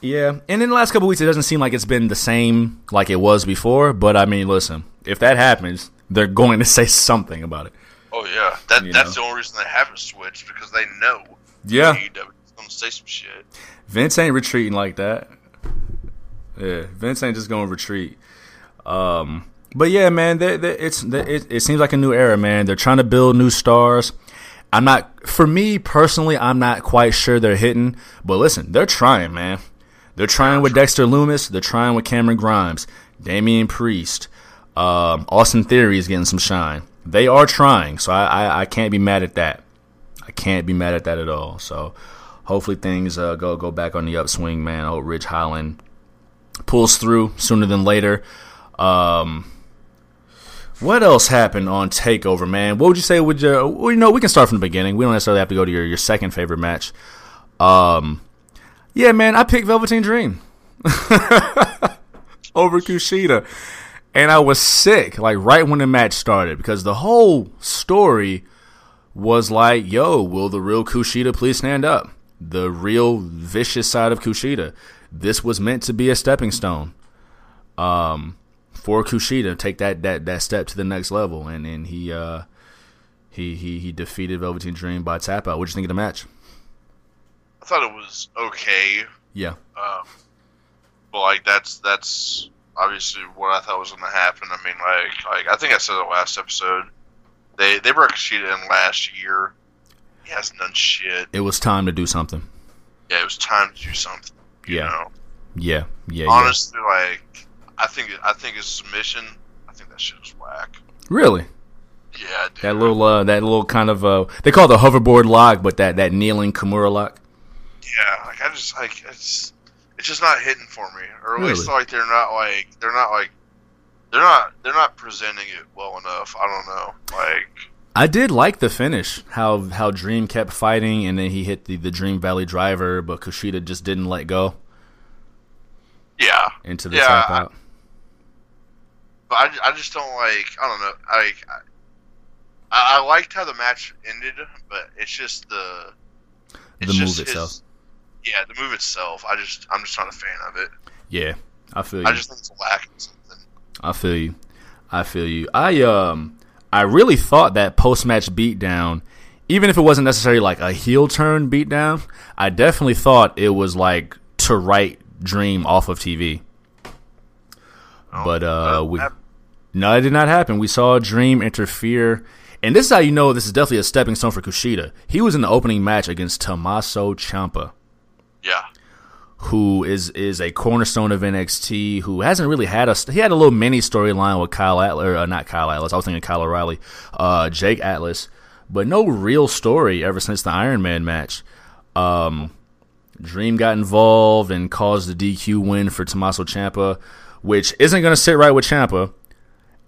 yeah. And in the last couple weeks, it doesn't seem like it's been the same like it was before. But I mean, listen, if that happens, they're going to say something about it. Oh yeah, that You that's know. the only reason they haven't switched because they know Yeah, AEW is gonna say some shit. Vince ain't retreating like that. Yeah, Vince ain't just going to retreat. Um, but yeah, man, they they it's they it, it seems like a new era, man. They're trying to build new stars. I'm not, for me personally, I'm not quite sure they're hitting. But listen, they're trying, man. They're trying with Dexter Lumis. They're trying with Cameron Grimes, Damian Priest, um, Austin Theory is getting some shine. They are trying, so I, I I can't be mad at that. I can't be mad at that at all. So hopefully things uh, go go back on the upswing, man. I hope Ridge Holland pulls through sooner than later. Um, what else happened on Takeover, man? What would you say? Would you? Well, you know, we can start from the beginning. We don't necessarily have to go to your, your second favorite match. Um, yeah, man, I picked Velveteen Dream over Kushida, and I was sick like right when the match started because the whole story was like, yo, will the real Kushida please stand up? The real vicious side of Kushida. This was meant to be a stepping stone um, for Kushida, take that, that, that step to the next level. And, and he, uh, he, he, he defeated Velveteen Dream by tap out. What'd you think of the match? I thought it was okay, Yeah. um, but like that's that's obviously what I thought was going to happen. I mean, like like I think I said it last episode. They they brought Kushida in last year. He hasn't done shit. It was time to do something. Yeah, it was time to do something. You Yeah. know, Yeah, yeah, Honestly, like I think I think his submission, I think that shit was whack. Really? Yeah, dude. That little, uh, that little kind of, uh, they call it the hoverboard lock, but that that kneeling Kimura lock. Yeah, like I just like it's it's just not hitting for me, or at least like they're not like they're not like they're not they're not presenting it well enough. I don't know, like I did like the finish, how how Dream kept fighting, and then he hit the, the Dream Valley driver, but Kushida just didn't let go yeah, into the Yeah, tap out. But I, I just don't like I don't know I, I I liked how the match ended, but it's just the it's The move just itself. his- yeah, the move itself. I just I'm just not a fan of it. Yeah, I feel you. I just think it's lacking something. I feel you. I feel you. I um I really thought that post match beatdown, even if it wasn't necessarily like a heel turn beatdown, I definitely thought it was like to write Dream off of TV. Oh, But uh uh, we that- No, it did not happen. We saw Dream interfere. And this is how you know this is definitely a stepping stone for Kushida. He was in the opening match against Tommaso Ciampa. yeah, who is is a cornerstone of NXT, who hasn't really had a he had a little mini storyline with Kyle Atlas, uh, not Kyle Atlas, I was thinking Kyle O'Reilly, uh, Jake Atlas, but no real story ever since the Iron Man match. Um, Dream got involved and caused the DQ win for Tommaso Ciampa, which isn't going to sit right with Ciampa,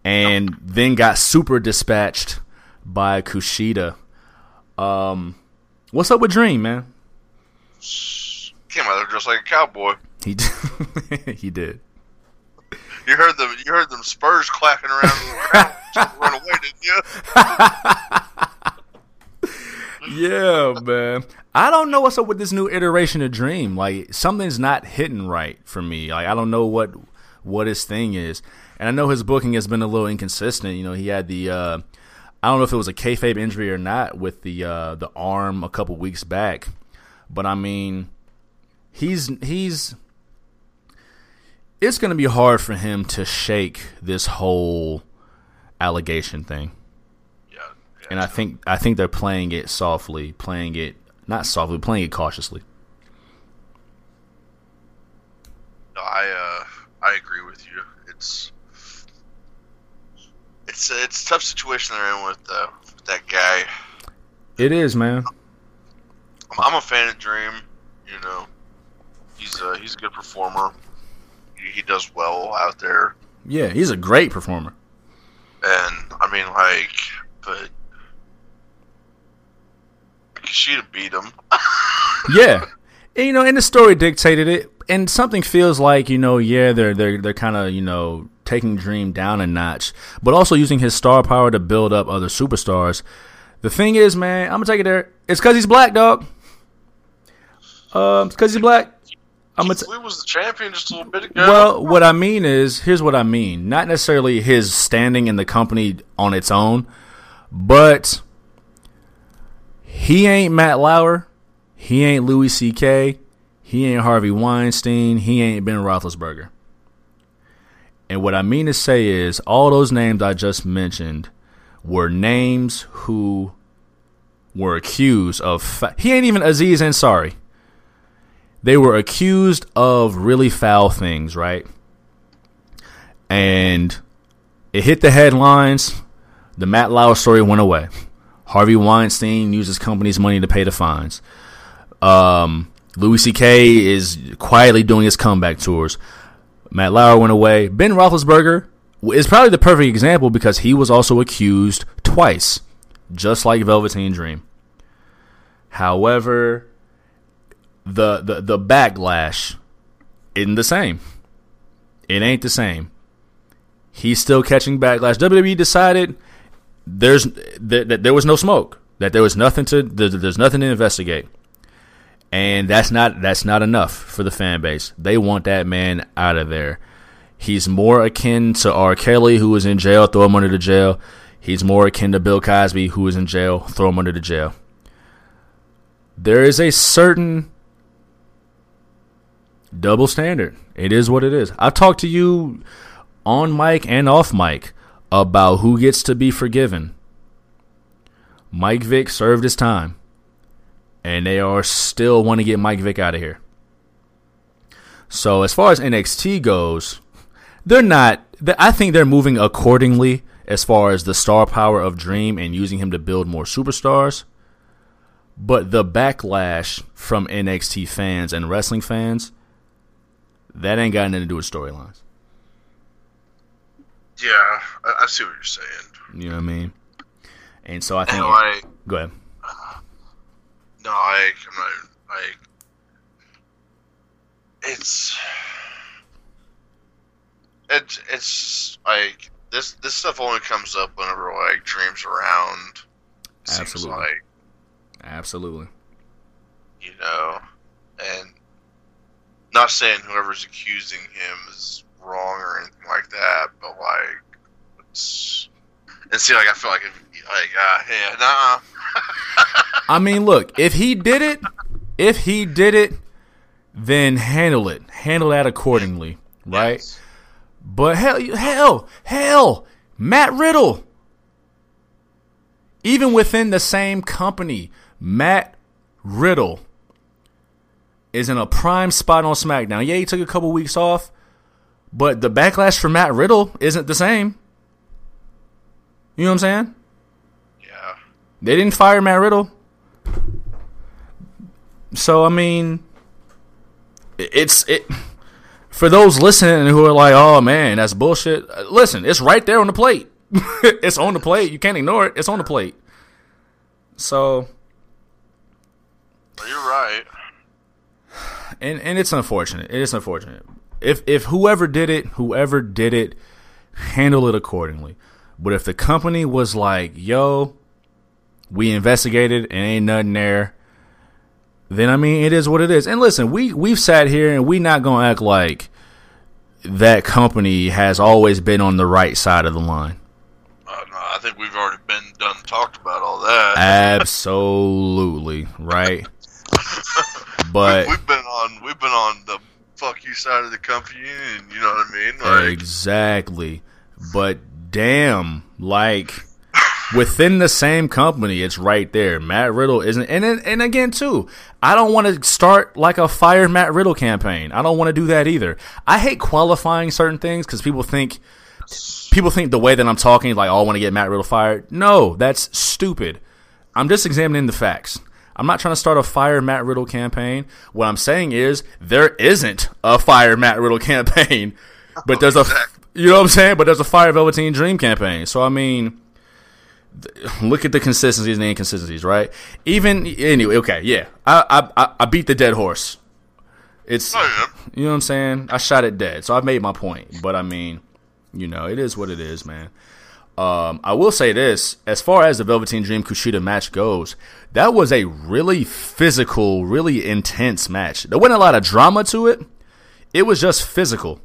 and then got super dispatched by Kushida. Um, what's up with Dream, man? came out there just like a cowboy. He he did. You heard them. You heard them Spurs clacking around the ground. Run away, didn't you? Yeah, man. I don't know what's up with this new iteration of Dream. Like something's not hitting right for me. Like I don't know what what his thing is. And I know his booking has been a little inconsistent. You know, he had the uh I don't know if it was a kayfabe injury or not with the uh the arm a couple weeks back. But I mean, he's he's it's going to be hard for him to shake this whole allegation thing Yeah. yeah. and I think I think they're playing it softly, playing it not softly, playing it cautiously. No, I uh, I agree with you. It's it's a, it's a tough situation they're in with, uh, with that guy. It is, man. I'm, a fan of Dream. You know, he's a he's a good performer. He, he does well out there, Yeah, he's a great performer. and I mean, like, but Kushida beat him. Yeah, and, you know, and the story dictated it, and something feels like you know, yeah, they're they're they're kind of you know taking Dream down a notch, but also using his star power to build up other superstars. The thing is, man, I'm gonna take it there. It's because he's black, dog. Um, it's because he's black. I'm gonna. Keith Lee was the champion just a little bit ago. Well, what I mean is, here's what I mean. Not necessarily his standing in the company on its own, but he ain't Matt Lauer. He ain't Louis C.K. He ain't Harvey Weinstein. He ain't Ben Roethlisberger. And what I mean to say is, all those names I just mentioned were names who were accused of. Fa- he ain't even Aziz Ansari they were accused of really foul things, right? And it hit the headlines. The Matt Lauer story went away. Harvey Weinstein uses company's money to pay the fines. Um, Louis C.K. is quietly doing his comeback tours. Matt Lauer went away. Ben Roethlisberger is probably the perfect example because he was also accused twice, just like Velveteen Dream. However, the the the backlash isn't the same. It ain't the same. He's still catching backlash. WWE decided there's that, that there was no smoke. That there was nothing to there, there's nothing to investigate. And that's not that's not enough for the fan base. They want that man out of there. He's more akin to R. Kelly, who was in jail, throw him under the jail. He's more akin to Bill Cosby, who was in jail, throw him under the jail. There is a certain double standard. It is what it is. I've talked to you on mic and off mic about who gets to be forgiven. Mike Vick served his time, and they are still want to get Mike Vick out of here. So as far as NXT goes, they're not. I think they're moving accordingly as far as the star power of Dream and using him to build more superstars. But the backlash from NXT fans and wrestling fans, that ain't got nothing to do with storylines. Yeah, I, I, see what you're saying. You know what I mean? And so I think. I, go ahead. No, I, I'm not. I. It's. It's it's like this this stuff only comes up whenever like dreams around. Absolutely. Like, Absolutely. You know, and not saying whoever's accusing him is wrong or anything like that, but like, it's and see, like I feel like, if, like, uh, yeah, nah. I mean, look, if he did it, if he did it, then handle it, handle that accordingly, right? Yes. But hell, hell, hell, Matt Riddle. Even within the same company, Matt Riddle is in a prime spot on SmackDown. Yeah, he took a couple weeks off, but the backlash for Matt Riddle isn't the same. You know what I'm saying? They didn't fire Matt Riddle. So I mean, it's it for those listening who are like, "Oh man, that's bullshit." Uh, listen, it's right there on the plate. it's on the plate. You can't ignore it. It's on the plate. So you're right. And and it's unfortunate. It is unfortunate. If if whoever did it, whoever did it, handle it accordingly. But if the company was like, "Yo, we investigated and ain't nothing there," then I mean, it is what it is. And listen, we we've sat here and we not gonna act like that company has always been on the right side of the line. Uh, no, I think we've already been done talked about all that. Absolutely right. but we, have been on we've been on the fuck you side of the company, and you know what I mean. Like, exactly. But damn, like within the same company, it's right there. Matt Riddle isn't, and and again too, I don't want to start like a fire Matt Riddle campaign. I don't want to do that either. I hate qualifying certain things because people think people think the way that I'm talking, like, oh, I want to get Matt Riddle fired. No, that's stupid. I'm just examining the facts. I'm not trying to start a fire Matt Riddle campaign. What I'm saying is there isn't a fire Matt Riddle campaign, but there's a, you know what I'm saying? But there's a fire Velveteen Dream campaign. So I mean, look at the consistencies and the inconsistencies, right? Even anyway, okay, yeah, I I I beat the dead horse. It's oh, you know what I'm saying. I shot it dead, so I've made my point. But I mean, you know, it is what it is, man. Um, I will say this: as far as the Velveteen Dream Kushida match goes, that was a really physical, really intense match. There wasn't a lot of drama to it. It was just physical.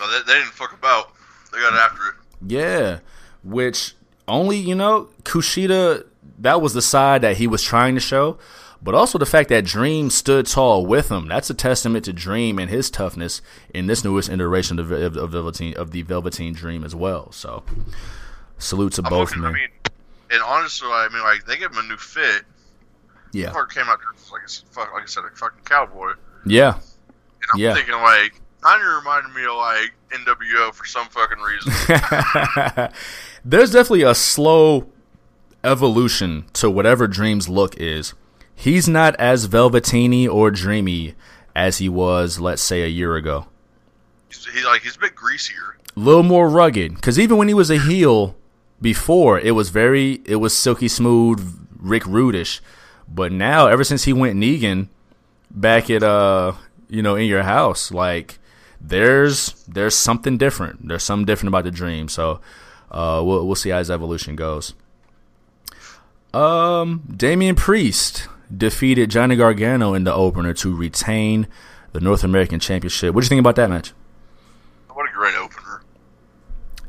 No, they, they didn't fuck about. They got after it. Yeah, which only you know Kushida. That was the side that he was trying to show, but also the fact that Dream stood tall with him. That's a testament to Dream and his toughness in this newest iteration of, of, of Velveteen of the Velveteen Dream as well. So, salute to I'm both men. I mean, and honestly, I mean, like they give him a new fit. Yeah, part came out like like I said, a fucking cowboy. Yeah, and I'm yeah. thinking like kind of reminded me of like NWO for some fucking reason. There's definitely a slow evolution to whatever Dream's look is. He's not as velveteeny or dreamy as he was, let's say, a year ago. He's, he's like he's a bit greasier, a little more rugged. Because even when he was a heel before, it was very, it was silky smooth, Rick Rudish. But now, ever since he went Negan back at uh, you know, in your house, like there's there's something different. There's something different about the dream. So uh, we'll we'll see how his evolution goes. Um, Damian Priest defeated Johnny Gargano in the opener to retain the North American Championship. What do you think about that match? What a great opener!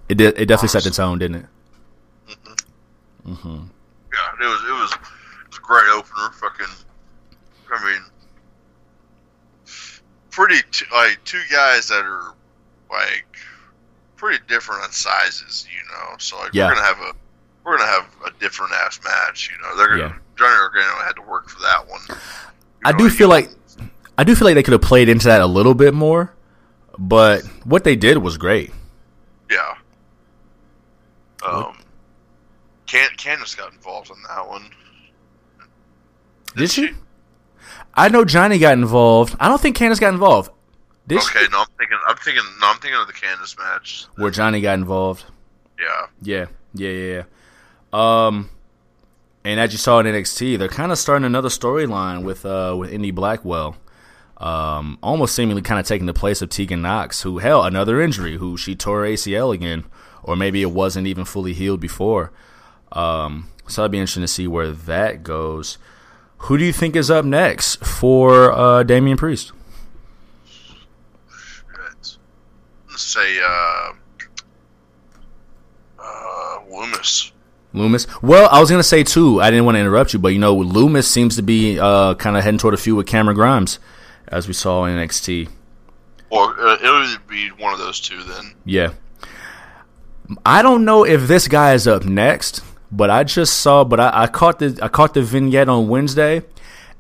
It did. It definitely set the tone, didn't it? Mm-hmm. Mm-hmm. Yeah. It was. It was a great opener. Fucking. I mean, pretty t- like two guys that are like pretty different on sizes, you know. So like yeah. we're gonna have a we're gonna have a different ass match, you know. They're gonna yeah. Johnny Gargano had to work for that one. You I know, do feel like I do feel like they could have played into that a little bit more, but what they did was great. Yeah. Um, Can Candice got involved in that one. Did she? I know Johnny got involved. I don't think Candice got involved. Did she? Okay, no, I'm thinking. I'm thinking. No, I'm thinking of the Candice match. Where Johnny got involved. Yeah. Yeah, yeah, yeah, yeah. Um, and as you saw in NXT, they're kind of starting another storyline with uh with Indy Blackwell. Um, almost seemingly kind of taking the place of Tegan Nox, who hell another injury, who she tore ACL again, or maybe it wasn't even fully healed before. Um, so it'd be interesting to see where that goes. Who do you think is up next for uh, Damian Priest? Shit. Let's say uh, uh, Lumis. Lumis. Well, I was gonna say too. I didn't want to interrupt you, but you know, Lumis seems to be uh, kind of heading toward a feud with Cameron Grimes, as we saw in NXT. Or uh, it would be one of those two then. Yeah. I don't know if this guy is up next, but I just saw, but I, I caught the I caught the vignette on Wednesday,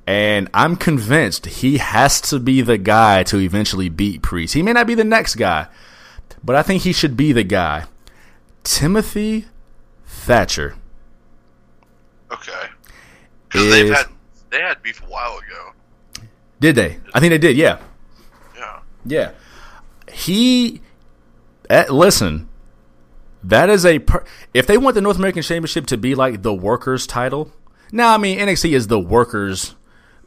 and I'm convinced he has to be the guy to eventually beat Priest. He may not be the next guy, but I think he should be the guy. Timothy Thatcher. Okay. Because they've had they had beef a while ago. Did they? I think they did. Yeah. Yeah. Yeah. He eh, listen. That is a per- if they want the North American Championship to be like the workers title. Now, I mean NXT is the workers.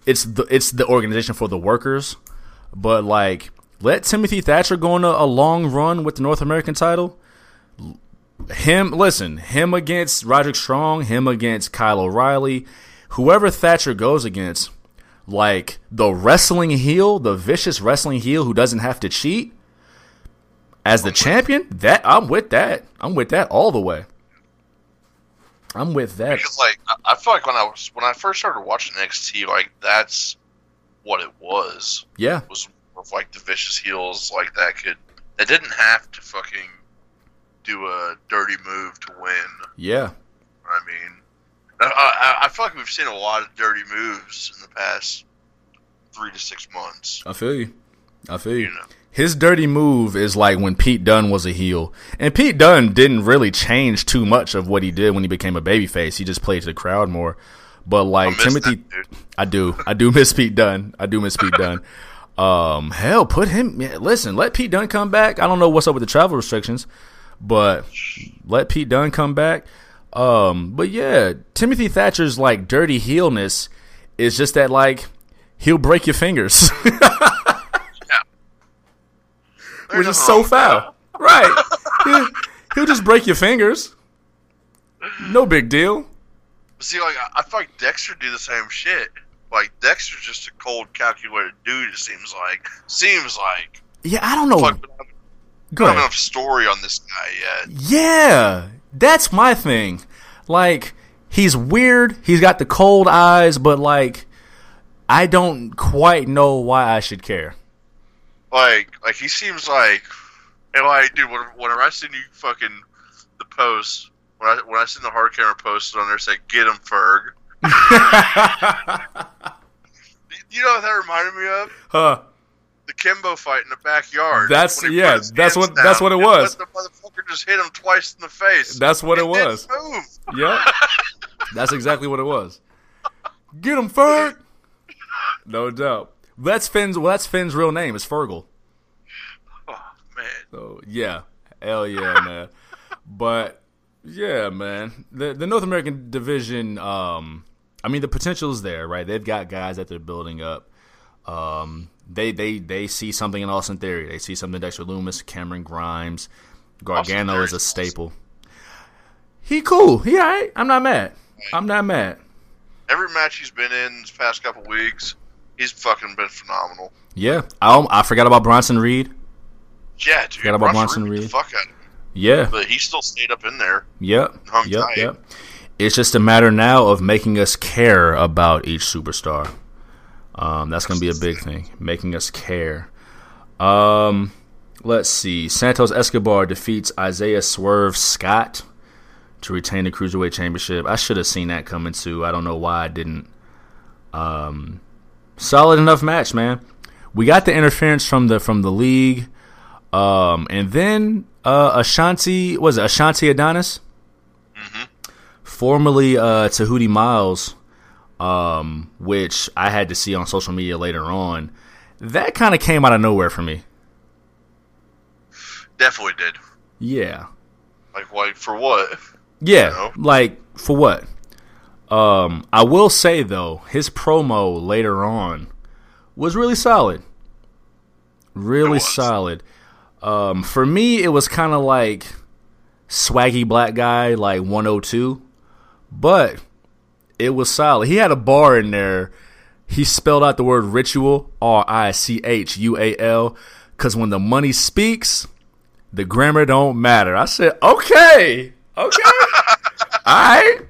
It's the it's the organization for the workers. But like let Timothy Thatcher go on a, a long run with the North American title. Him listen, him against Roderick Strong, him against Kyle O'Reilly, whoever Thatcher goes against, like the wrestling heel, the vicious wrestling heel who doesn't have to cheat as the champion, that I'm with that. I'm with that all the way. I'm with that. Because like I, feel like when I was when I first started watching NXT, like that's what it was. Yeah. Was of like the vicious heels like that could that didn't have to fucking do a dirty move to win. Yeah. I mean, I, I, I feel like we've seen a lot of dirty moves in the past three to six months. I feel you. I feel you. You know, His dirty move is like when Pete Dunne was a heel. And Pete Dunne didn't really change too much of what he did when he became a babyface. He just played to the crowd more. But like miss Timothy that. I do. I do miss Pete Dunne. I do miss Pete Dunne. Um, hell, put him. Listen, let Pete Dunne come back. I don't know what's up with the travel restrictions, but let Pete Dunne come back. Um, but yeah, Timothy Thatcher's like dirty heelness is just that like he'll break your fingers, There's which is so wrong with that. foul. Right? he'll, he'll just break your fingers. No big deal. See, like I, I feel like Dexter do the same shit. Like Dexter's just a cold, calculated dude. It seems like. Seems like. Yeah, I don't know. Don't Go we don't ahead. have enough story on this guy yet. Yeah, that's my thing. Like, he's weird. He's got the cold eyes, but like, I don't quite know why I should care. Like, like he seems like, and like, dude, when- whenever I seen you fucking the post, when I when I seen the hard camera posted on there, say "Get him, Ferg." You know what that reminded me of? huh? The Kimbo fight in the backyard. That's- yeah, that's what- that's what it was. The motherfucker just hit him twice in the face. That's what it And was. Yep. That's exactly what it was. Get him, Ferg. No doubt. That's Finn's. Well, that's Finn's real name. It's Fergal. Oh man. So yeah, hell yeah, man. But yeah, man, the the North American division. Um, I mean, the potential is there, right? They've got guys that they're building up. Um, they they they see something in Austin Theory. They see something in Dexter Lumis, Cameron Grimes, Gargano is a staple. He cool. He alright. I'm not mad. I'm not mad. Every match he's been in this past couple weeks, he's fucking been phenomenal. Yeah. I I forgot about Bronson Reed. Yeah, dude. Forgot about Bronson Bronson Reed. Reed. Fuck out. Yeah. But he still stayed up in there. Yep. Hung Yep. tight. Yep. It's just a matter now of making us care about each superstar. Um, that's going to be a big thing, making us care. Um, let's see. Santos Escobar defeats Isaiah Swerve Scott to retain the Cruiserweight Championship. I should have seen that coming too. I don't know why I didn't. Um, solid enough match, man. we got the interference from the from the league, um, and then uh, Ashanti was it Ashante Adonis, Mm-hmm. formerly uh, Tehuti Miles, um, which I had to see on social media later on. That kind of came out of nowhere for me. Definitely did. Yeah, Like, like for what? yeah, know? like for what? Um, I will say though, his promo later on was really solid. Really solid. Um, for me, it was kind of like swaggy black guy, like 102, but it was solid. He had a bar in there. He spelled out the word ritual, R I C H U A L, because when the money speaks, the grammar don't matter. I said, okay, okay, all right,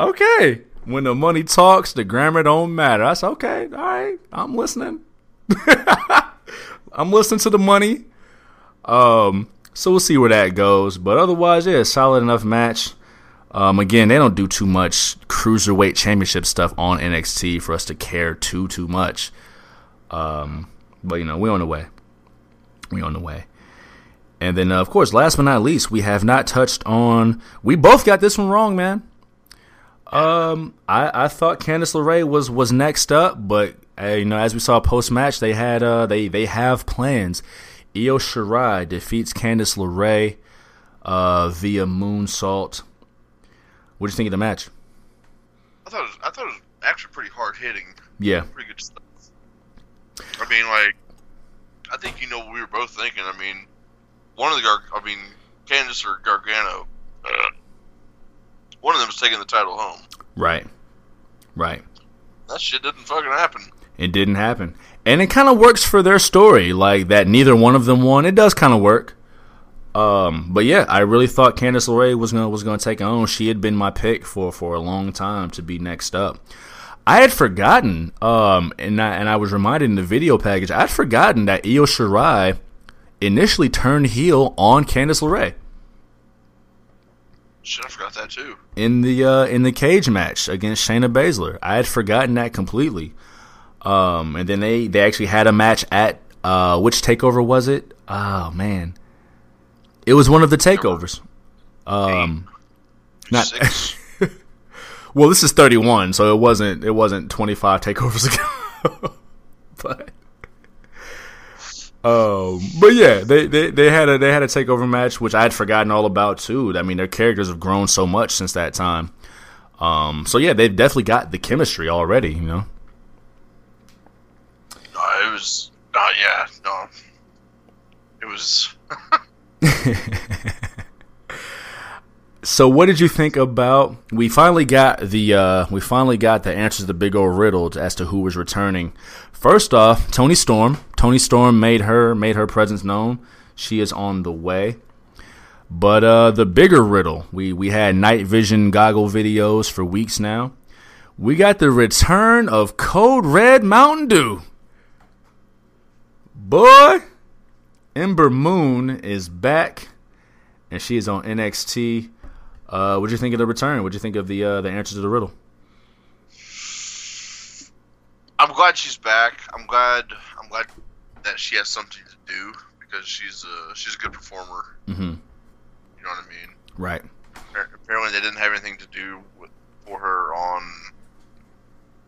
okay. When the money talks, the grammar don't matter. I said, okay, all right, I'm listening. I'm listening to the money. Um, so we'll see where that goes. But otherwise, yeah, solid enough match. Um, again, they don't do too much cruiserweight championship stuff on NXT for us to care too too much. Um, but you know, we on the way. We on the way. And then, uh, of course, last but not least, we have not touched on. We both got this one wrong, man. Um, I, I thought Candice LeRae was was next up, but uh, you know, as we saw post match, they had uh they they have plans. Io Shirai defeats Candice LeRae uh, via moonsault. What do you think of the match? I thought it was, I thought it was actually pretty hard hitting. Yeah, Pretty good stuff. I mean, like, I think you know what we were both thinking. I mean, one of the Gar- I mean, Candice or Gargano, uh, one of them was taking the title home. right, right. That shit didn't fucking happen. It didn't happen, and it kind of works for their story, like that. Neither one of them won. It does kind of work. Um, but yeah, I really thought Candice LeRae was gonna was gonna take it on. She had been my pick for for a long time to be next up. I had forgotten, um, and I, and I was reminded in the video package. I'd forgotten that Io Shirai initially turned heel on Candice LeRae Shit, I forgot that too. in the uh, in the cage match against Shayna Baszler. I had forgotten that completely. Um, and then they they actually had a match at uh, which takeover was it? Oh man, it was one of the takeovers. Um, not Six. well, this is thirty one, so it wasn't it wasn't twenty five takeovers ago, but. Um, but yeah, they, they, they had a they had a takeover match which I had forgotten all about too. I mean, their characters have grown so much since that time. Um, so yeah, they've definitely got the chemistry already. You know, no, it was. Oh yeah, no. It was. So what did you think about? We finally got the uh, we finally got the answers to the big old riddle as to who was returning. First off, Toni Storm. Toni Storm made her made her presence known. She is on the way. But uh, the bigger riddle, we we had night vision goggle videos for weeks now. We got the return of Code Red Mountain Dew. Boy, Ember Moon is back, and she is on NXT. Uh, what'd you think of the return? What'd you think of the uh, the answers to the riddle? I'm glad she's back. I'm glad. I'm glad that she has something to do because she's a she's a good performer. Mm-hmm. You know what I mean? Right. Apparently, they didn't have anything to do with for her on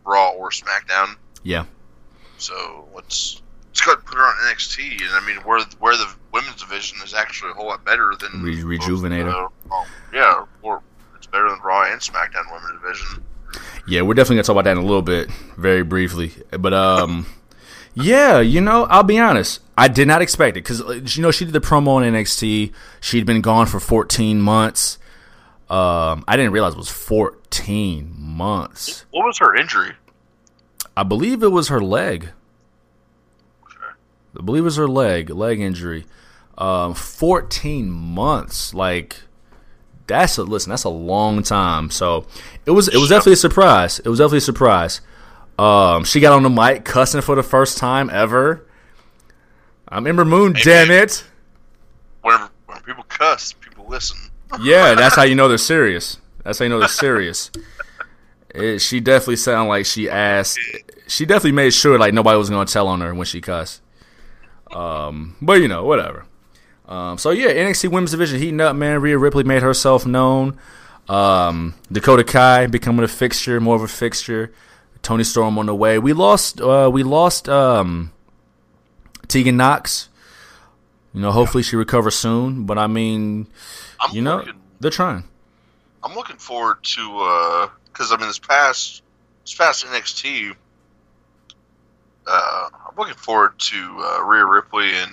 Raw or SmackDown. Yeah. So let's let's go ahead and put her on NXT. And I mean, where where the women's division is actually a whole lot better than Re- rejuvenate her. Uh, yeah, or it's better than Raw and SmackDown women's division. Yeah, we're definitely gonna talk about that in a little bit, very briefly. But um, yeah, you know, I'll be honest. I did not expect it because you know she did the promo on NXT. She'd been gone for 14 months. Um, I didn't realize it was 14 months. What was her injury? I believe it was her leg. I believe it was her leg, leg injury. Um, 14 months, like that's a listen. That's a long time. So it was. It was definitely a surprise. It was definitely a surprise. Um, she got on the mic cussing for the first time ever. I'm Ember Moon. Hey, damn it! Whenever when people cuss, people listen. Yeah, that's how you know they're serious. That's how you know they're serious. It, she definitely sounded like she asked. she definitely made sure like nobody was gonna tell on her when she cussed. Um, but you know, whatever. Um, so yeah, NXT Women's Division heating up, man. Rhea Ripley made herself known. Um, Dakota Kai becoming a fixture, more of a fixture. Toni Storm on the way. We lost. Uh, we lost. Um, Tegan Nox. You know, hopefully she recovers soon. But I mean, I'm you know, looking, they're trying. I'm looking forward to because I mean this past this past NXT. Uh, I'm looking forward to uh, Rhea Ripley and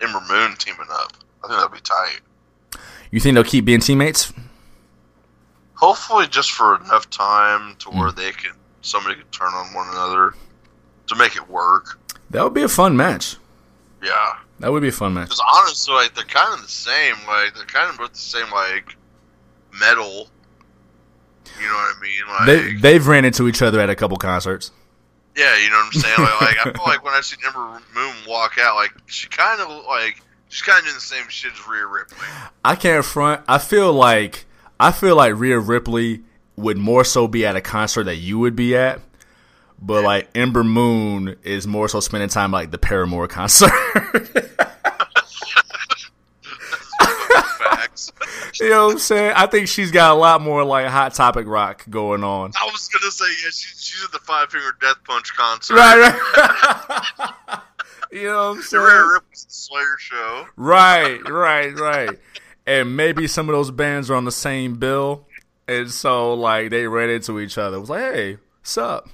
Ember Moon teaming up. I think that'll be tight. You think they'll keep being teammates? Hopefully, just for enough time to where they can somebody can turn on one another to make it work. That would be a fun match. Yeah, That would be a fun match. because honestly, like they're kind of the same. Like they're kind of both the same. Like metal. You know what I mean? Like They they've ran into each other at a couple concerts. Yeah, you know what I'm saying. Like, like I feel like when I see Ember Moon walk out, like she kind of like she's kind of doing the same shit as Rhea Ripley. I can't front. I feel like I feel like Rhea Ripley would more so be at a concert that you would be at, but like Ember Moon is more so spending time like the Paramore concert. you know what I'm saying? I think she's got a lot more like hot topic rock going on. I was gonna say yeah, she, she's at the Five Finger Death Punch concert. Right, right. you know what I'm saying? Ripley's Slayer show. Right, right, right. And maybe some of those bands are on the same bill, and so like they ran into each other. It was like, hey, what's up?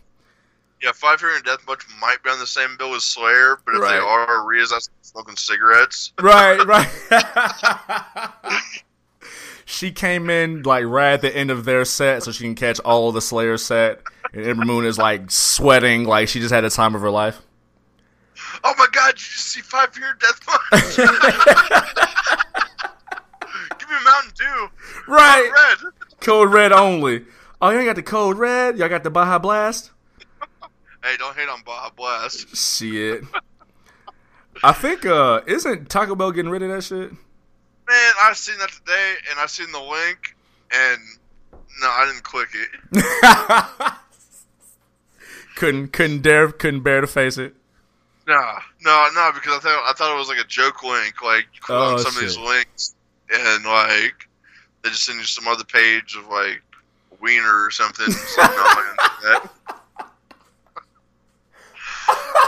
Yeah, Five Finger Death Punch might be on the same bill as Slayer, but if Right. they are, Rhea's out smoking cigarettes. Right, right. she came in like right at the end of their set so she can catch all of the Slayer set. And Ember Moon is like sweating like she just had the time of her life. Oh my God! Did you just see Five Finger Death Punch? Give me a Mountain Dew. Right. Red. Code red only. Oh, you ain't got the code red? Y'all got the Baja Blast? Hey, don't hate on Baja Blast. Shit. I think uh isn't Taco Bell getting rid of that shit? Man, I seen that today, and I seen the link, and no, I didn't click it. couldn't couldn't dare couldn't bear to face it. Nah, no, no, because I thought I thought it was like a joke link. Like you click Oh, on some of these links, and like they just send you some other page of like wiener or something. something that. like,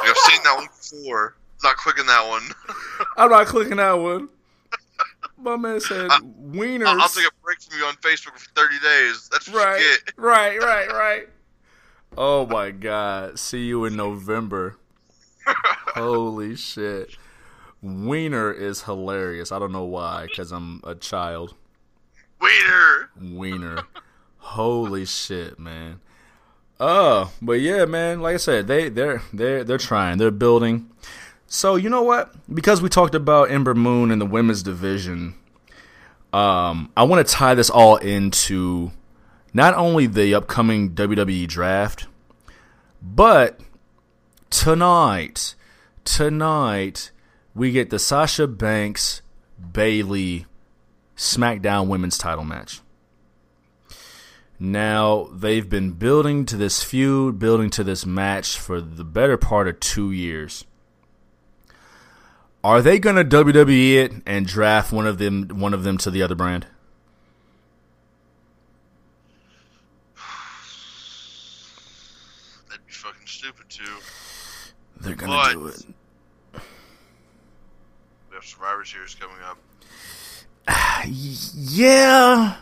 I've seen that one before. Not clicking that one. I'm not clicking that one. My man said I- wieners. I'll, I'll take a break from you on Facebook for 30 days. That's what right, you get. right, right, right. Oh my god! See you in November. Holy shit! Wiener is hilarious. I don't know why, because I'm a child. Wiener. Wiener. Holy shit, man. Oh, but yeah, man. Like I said, they they're they're they're trying. They're building. So you know what? Because we talked about Ember Moon and the women's division, um, I want to tie this all into not only the upcoming WWE draft, but tonight, tonight we get the Sasha Banks Bayley SmackDown Women's Title match. Now, they've been building to this feud, building to this match for the better part of two years. Are they going to WWE it and draft one of them one of them to the other brand? That'd be fucking stupid too. They're going What? to do it. We have Survivor Series coming up. Yeah.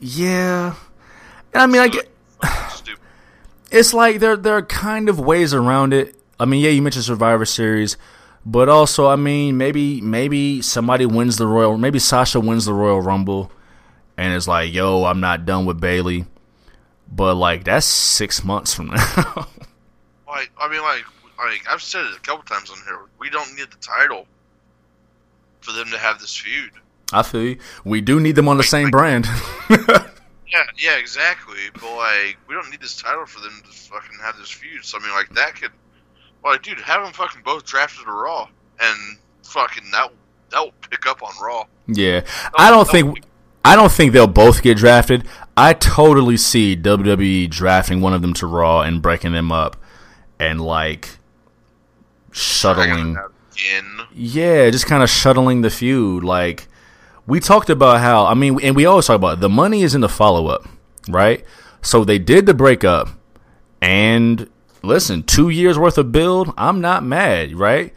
Yeah. I mean, I get it's like there there are kind of ways around it. I mean, yeah, you mentioned Survivor Series, but also, I mean, maybe maybe somebody wins the Royal, maybe Sasha wins the Royal Rumble, and it's like, yo, I'm not done with Bayley, but like that's six months from now. Like, I mean, like, like I've said it a couple times on here. We don't need the title for them to have this feud. I feel you. We do need them on the same brand. Yeah, yeah, exactly. But like, we don't need this title for them to fucking have this feud. So I mean, like, that could, like, dude, have them fucking both drafted to Raw, and fucking that that will pick up on Raw. yeah, I don't think I don't think they'll both get drafted. I totally see WWE drafting one of them to Raw and breaking them up and like shuttling. Yeah, just kind of shuttling the feud. Like we talked about how I mean, and we always talk about it, the money is in the follow up, right? So they did the breakup, and listen, two years worth of build. I'm not mad, right?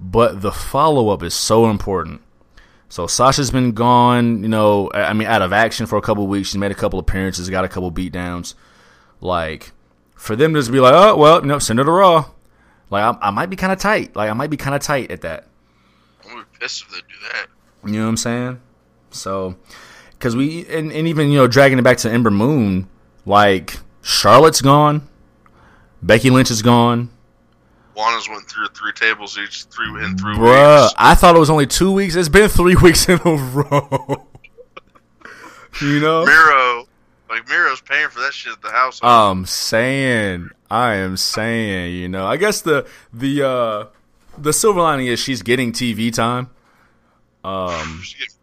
But the follow up is so important. So Sasha's been gone, you know, I mean, out of action for a couple weeks. She made a couple appearances, got a couple beatdowns. Like, for them to just be like, oh, well, you know, send her to Raw. Like, I, I might be kind of tight. Like, I might be kind of tight at that. I'm be pissed if they do that. You know what I'm saying? So, because we, and, and even, you know, dragging it back to Ember Moon, like, Charlotte's gone. Becky Lynch is gone. Lana's went through three tables each three in three Bruh, weeks. I thought it was only two weeks. It's been three weeks in a row. you know? Miro, like Miro's paying for that shit at the house. I'm saying, I am saying, you know, I guess the the uh the silver lining is she's getting TV time. Um, She's getting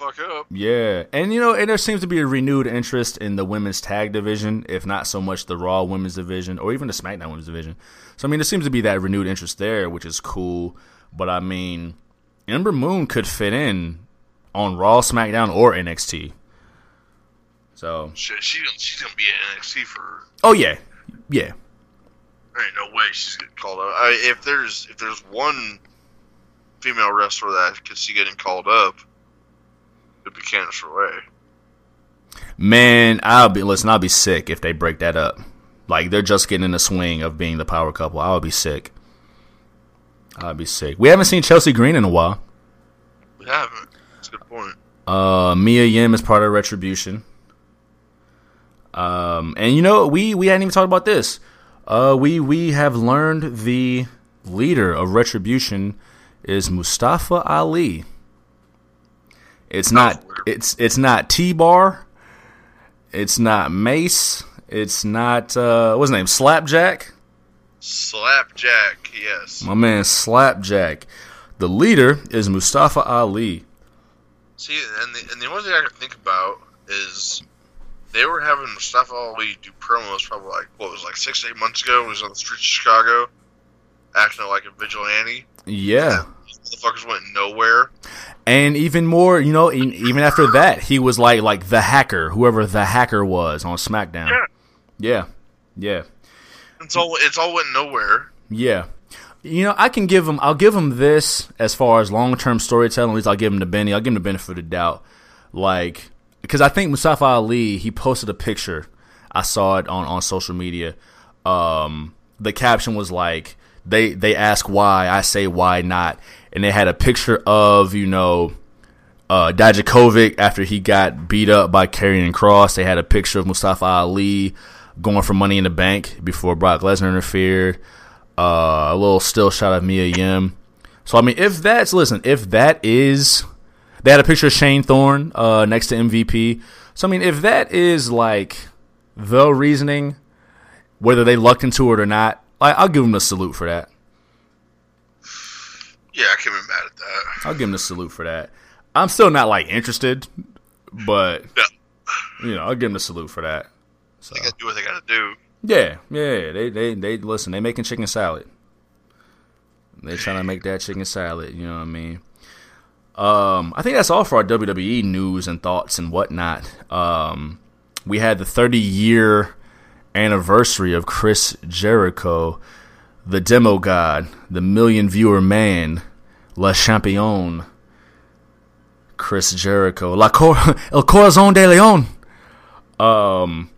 fuck up. yeah, and you know, and there seems to be a renewed interest in the women's tag division, if not so much the Raw women's division or even the SmackDown women's division. So I mean, there seems to be that renewed interest there, which is cool. But I mean, Ember Moon could fit in on Raw, SmackDown, or NXT. So, She, she she's gonna be at NXT for. oh yeah, yeah, There ain't no way she's getting called up. I, if there's if there's one female wrestler that I could see getting called up, it'd be Candice LeRae. Man, I'll be listen. I'll be sick if they break that up. Like they're just getting in the swing of being the power couple. I'll be sick. I'll be sick. We haven't seen Chelsea Green in a while. We haven't. That's a good point. Uh, Mia Yim is part of Retribution. Um, and you know we we hadn't even talked about this. Uh, we we have learned the leader of Retribution is Mustafa Ali. It's not it's it's not T Bar. It's not Mace. It's not uh what's his name? Slapjack. Slapjack, yes. My man Slapjack. The leader is Mustafa Ali. See, and the, and the only thing I can think about is they were having Mustafa Ali do promos probably like what was it, like six eight months ago. When he was on the streets of Chicago, acting like a vigilante. Yeah. Motherfuckers went nowhere. And even more, you know, even after that, he was like like the hacker, whoever the hacker was on SmackDown. Yeah. Yeah. Yeah. It's all it's all went nowhere. Yeah. You know, I can give him. I'll give him this as far as long term storytelling. At least I'll give him to Benny. I'll give him the benefit of the doubt. Like, because I think Mustafa Ali, he posted a picture. I saw it on on social media. Um, the caption was like, "They they ask why, I say why not," and they had a picture of you know. Uh, Dijakovic after he got beat up by Karrion Kross, they had a picture of Mustafa Ali going for Money in the Bank before Brock Lesnar interfered uh, a little still shot of Mia Yim. So I mean, if that's listen, if that is, they had a picture of Shane Thorne uh, next to MVP. So I mean, if that is like the reasoning, whether they lucked into it or not, I, I'll give them a salute for that. Yeah, I can't be mad at that. I'll give him a salute for that. I'm still not like interested, but Yeah, you know, I'll give him a salute for that. So they gotta do what they gotta do. yeah, yeah, they they they listen. They making chicken salad. They trying to make that chicken salad. You know what I mean? Um, I think that's all for our WWE news and thoughts and whatnot. Um, we had the 30 year anniversary of Chris Jericho, the demo god, the million viewer man, Le Champion, Chris Jericho, La Cor- El Corazon de Leon. Um,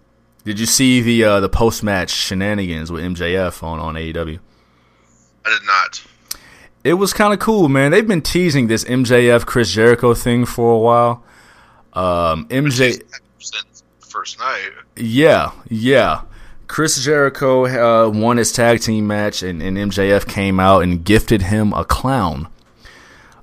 did you see the uh, the post match shenanigans with MJF on on AEW? I did not. It was kind of cool, man. They've been teasing this MJF Chris Jericho thing for a while. Um, MJ, Since first night. yeah, yeah. Chris Jericho uh, won his tag team match, and, and MJF came out and gifted him a clown.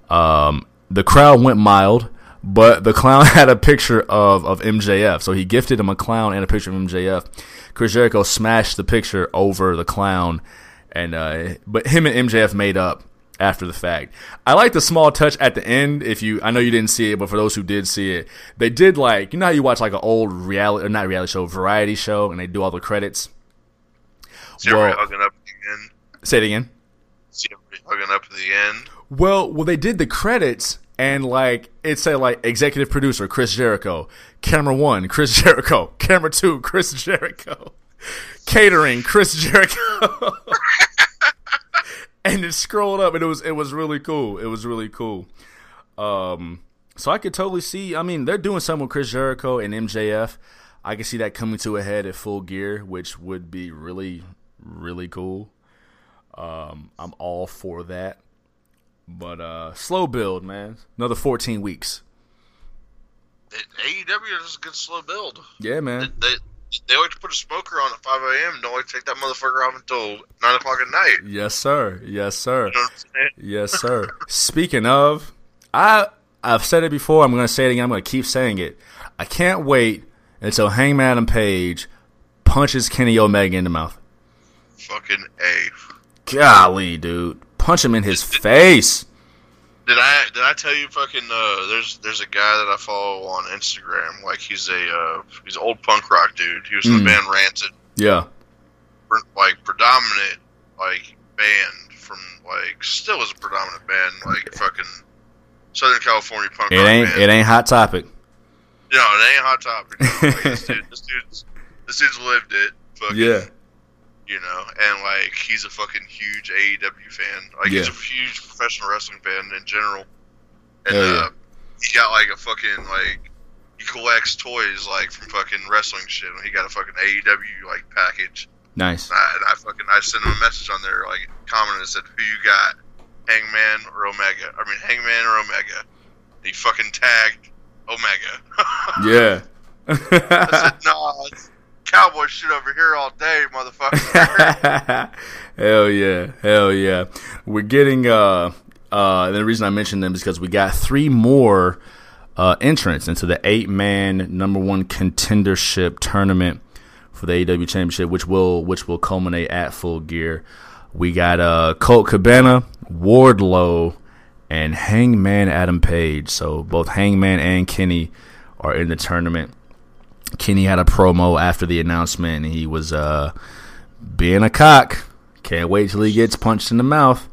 Um, the crowd went mild, but the clown had a picture of, of MJF, so he gifted him a clown and a picture of MJF. Chris Jericho smashed the picture over the clown, and uh, but him and MJF made up after the fact. I like the small touch at the end. If you, I know you didn't see it, but for those who did see it, they did like you know how you watch like an old reality or not reality show, variety show, and they do all the credits. See everybody hugging up end. Say it again. Hugging up at the end. Well, well, they did the credits, and like it said, like executive producer Chris Jericho, camera one Chris Jericho, camera two Chris Jericho, catering Chris Jericho. and it scrolled up and it was it was really cool. It was really cool. Um so I could totally see I mean they're doing something with Chris Jericho and MJF. I can see that coming to a head at full gear, which would be really, really cool. Um I'm all for that. But uh slow build, man. Another fourteen weeks. It, AEW is a good slow build. Yeah, man. They, they, they like to put a smoker on at 5 a.m. Don't like to take that motherfucker off until 9 o'clock at night. Yes, sir. Yes, sir. You know what I'm saying? Yes, sir. Speaking of, I I've said it before. I'm going to say it again. I'm going to keep saying it. I can't wait until Hangman Adam Page punches Kenny Omega in the mouth. Fucking A. Golly, dude, punch him in his face. Did I did I tell you fucking uh, there's there's a guy that I follow on Instagram like he's a uh, he's an old punk rock dude. He was in Mm. the band Rancid, Yeah, like predominant like band from like still is a predominant band like fucking Southern California punk it rock ain't band. it ain't hot topic. No, it ain't hot topic. No. Like, this, dude, this dude's this dude's lived it. Fucking, Yeah, you know, and like he's a fucking huge AEW fan. Like he's a huge professional wrestling fan in general. And Hell yeah. uh, he got like a fucking like he collects toys like from fucking wrestling shit. And he got a fucking AEW like package. nice. And I, and I fucking I sent him a message on there like commented and said who you got, Hangman or Omega? I mean Hangman or Omega? He fucking tagged Omega. Yeah. I said, nah, cowboy shit over here all day, motherfucker. hell yeah, hell yeah. We're getting uh uh and the reason I mentioned them is because we got three more uh entrants into the eight man number one contendership tournament for the AEW championship, which will which will culminate at full gear. We got uh Colt Cabana, Wardlow, and Hangman Adam Page. So both Hangman and Kenny are in the tournament. Kenny had a promo after the announcement, and he was uh, being a cock. Can't wait till he gets punched in the mouth.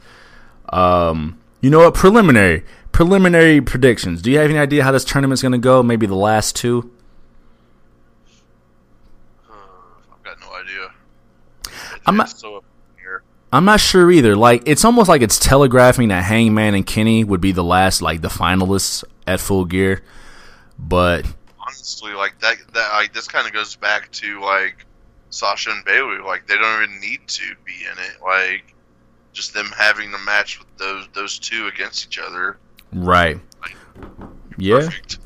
Um, you know what? Preliminary, preliminary predictions. Do you have any idea how this tournament's going to go? Maybe the last two. I've got no idea. I'm not- so up in here. I'm not sure either. Like, it's almost like it's telegraphing that Hangman and Kenny would be the last, like the finalists at Full Gear. But Honestly, like that, that like this kind of goes back to like Sasha and Bayley. Like they don't even need to be in it. Like just them having the match with those those two against each other. right, yeah. Perfect.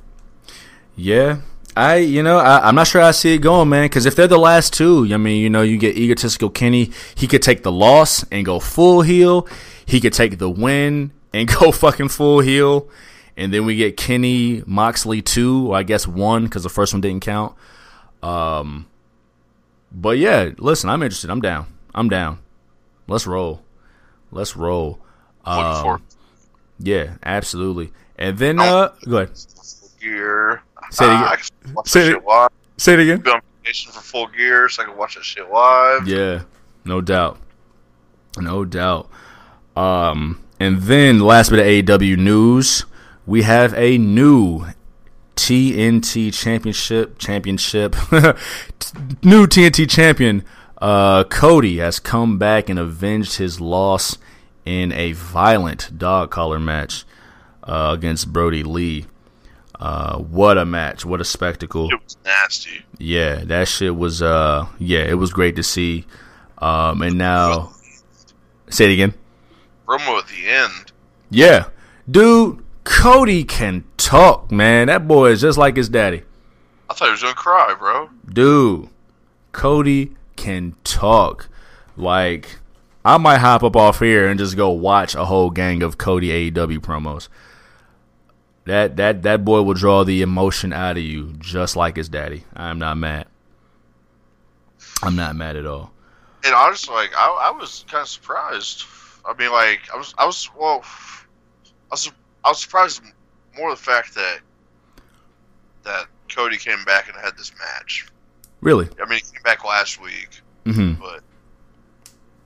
Yeah. I, you know, I, I'm not sure I see it going, man. Because if they're the last two, I mean, you know, you get egotistical Kenny. He could take the loss and go full heel. He could take the win and go fucking full heel. And then we get Kenny Moxley two, or I guess one, because the first one didn't count. Um, but yeah, listen, I'm interested. I'm down. I'm down. Let's roll. Let's roll. Um, yeah, absolutely. And then, uh, go ahead. gear. Say it again. I can watch Say it- live. Say it again. Be on vacation for full gear, so I can watch that shit live. Yeah, no doubt. No doubt. Um, and then last bit of AEW news, we have a new TNT championship championship new TNT champion uh Cody has come back and avenged his loss in a violent dog collar match uh, against Brodie Lee. Uh, what a match! What a spectacle! It was nasty. Yeah, that shit was uh yeah, it was great to see. Um and now say it again. Promo at the end. Yeah. Dude, Cody can talk, man. That boy is just like his daddy. I thought he was gonna cry, bro. Dude, Cody can talk. Like I might hop up off here and just go watch a whole gang of Cody AEW promos. That that that boy will draw the emotion out of you just like his daddy. I'm not mad. I'm not mad at all. And honestly, like I, I was kind of surprised. I mean, like I was, I was, well, I was, I was surprised more the fact that that Cody came back and had this match. Really? I mean, he came back last week, Mm-hmm. but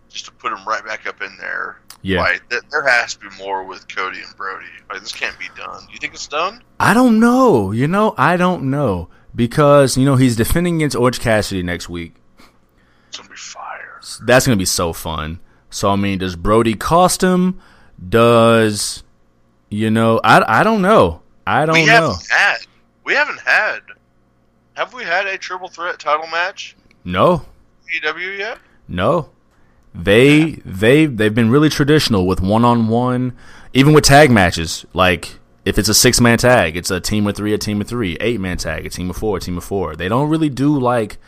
just to put him right back up in there, Yeah. like th- there has to be more with Cody and Brodie. Like this can't be done. You think it's done? I don't know. You know, I don't know because you know he's defending against Orange Cassidy next week. It's gonna be fire. That's gonna be so fun. So I mean, does Brodie cost him? Does you know? I, I don't know. I don't we know. haven't had. We haven't had. Have we had a triple threat title match? No, EW yet? no. They they they've been really traditional with one on one, even with tag matches. Like if it's a six man tag, it's a team of three, a team of three, eight man tag, a team of four, a team of four. They don't really do like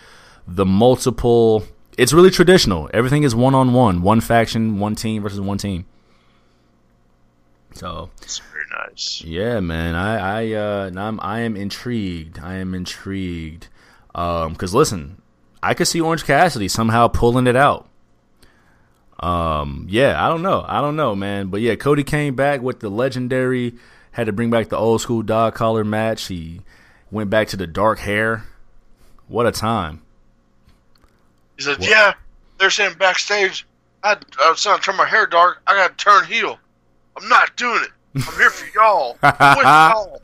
the multiple. It's really traditional. Everything is one on one, one faction, one team versus one team. So It's very nice. yeah, man, I I uh, I'm I am intrigued. I am intrigued. Um, cause listen, I could see Orange Cassidy somehow pulling it out. Um, yeah, I don't know, I don't know, man, but yeah, Cody came back with the legendary. Had to bring back the old school dog collar match. He went back to the dark hair. What a time! He said, What? "Yeah, they're saying backstage, I, I was trying to turn my hair dark. I got to turn heel. I'm not doing it. I'm here for y'all. With y'all.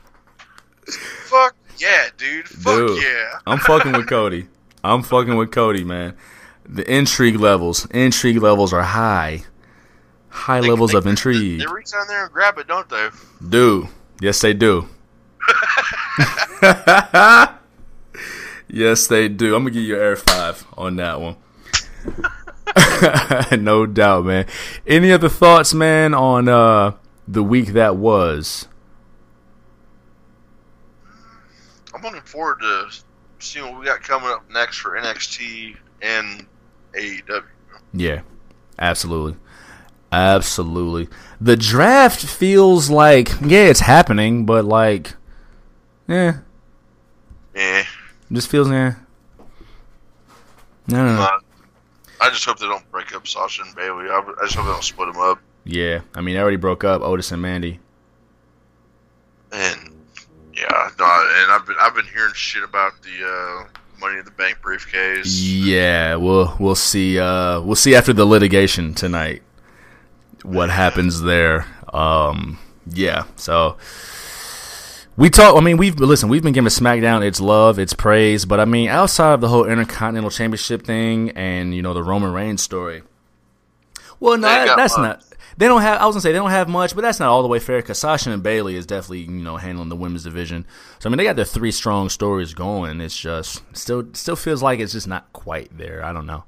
Fuck yeah, dude. Fuck Dude. yeah. I'm fucking with Cody. I'm fucking with Cody, man. The intrigue levels, intrigue levels are high. High They- levels they- of intrigue. They reach down there and grab it, don't they? Do. Yes, they do. yes, they do. I'm going to give you an air five on that one. no doubt, man. Any other thoughts, man, on uh, the week that was? I'm looking forward to seeing what we got coming up next for NXT and AEW. Yeah, absolutely. Absolutely. The draft feels like, yeah, it's happening, but like, yeah, Yeah. just feels, yeah. No, no, no. I just hope they don't break up Sasha and Bayley. I, I just hope they don't split them up. Yeah, I mean, I already broke up Otis and Mandy. And yeah, no, and I've been I've been hearing shit about the uh, Money in the Bank briefcase. Yeah, we'll we'll see. Uh, we'll see after the litigation tonight what happens there. Um, yeah, so we talk. I mean, we've listen. We've been giving SmackDown its love, its praise, but I mean, outside of the whole Intercontinental Championship thing and you know the Roman Reigns story. Well, no, that- that's much. not. They don't have. I was gonna say they don't have much, but that's not all the way fair. Because Sasha and Bayley is definitely you know handling the women's division. So I mean, they got their three strong stories going. It's just still still feels like it's just not quite there. I don't know.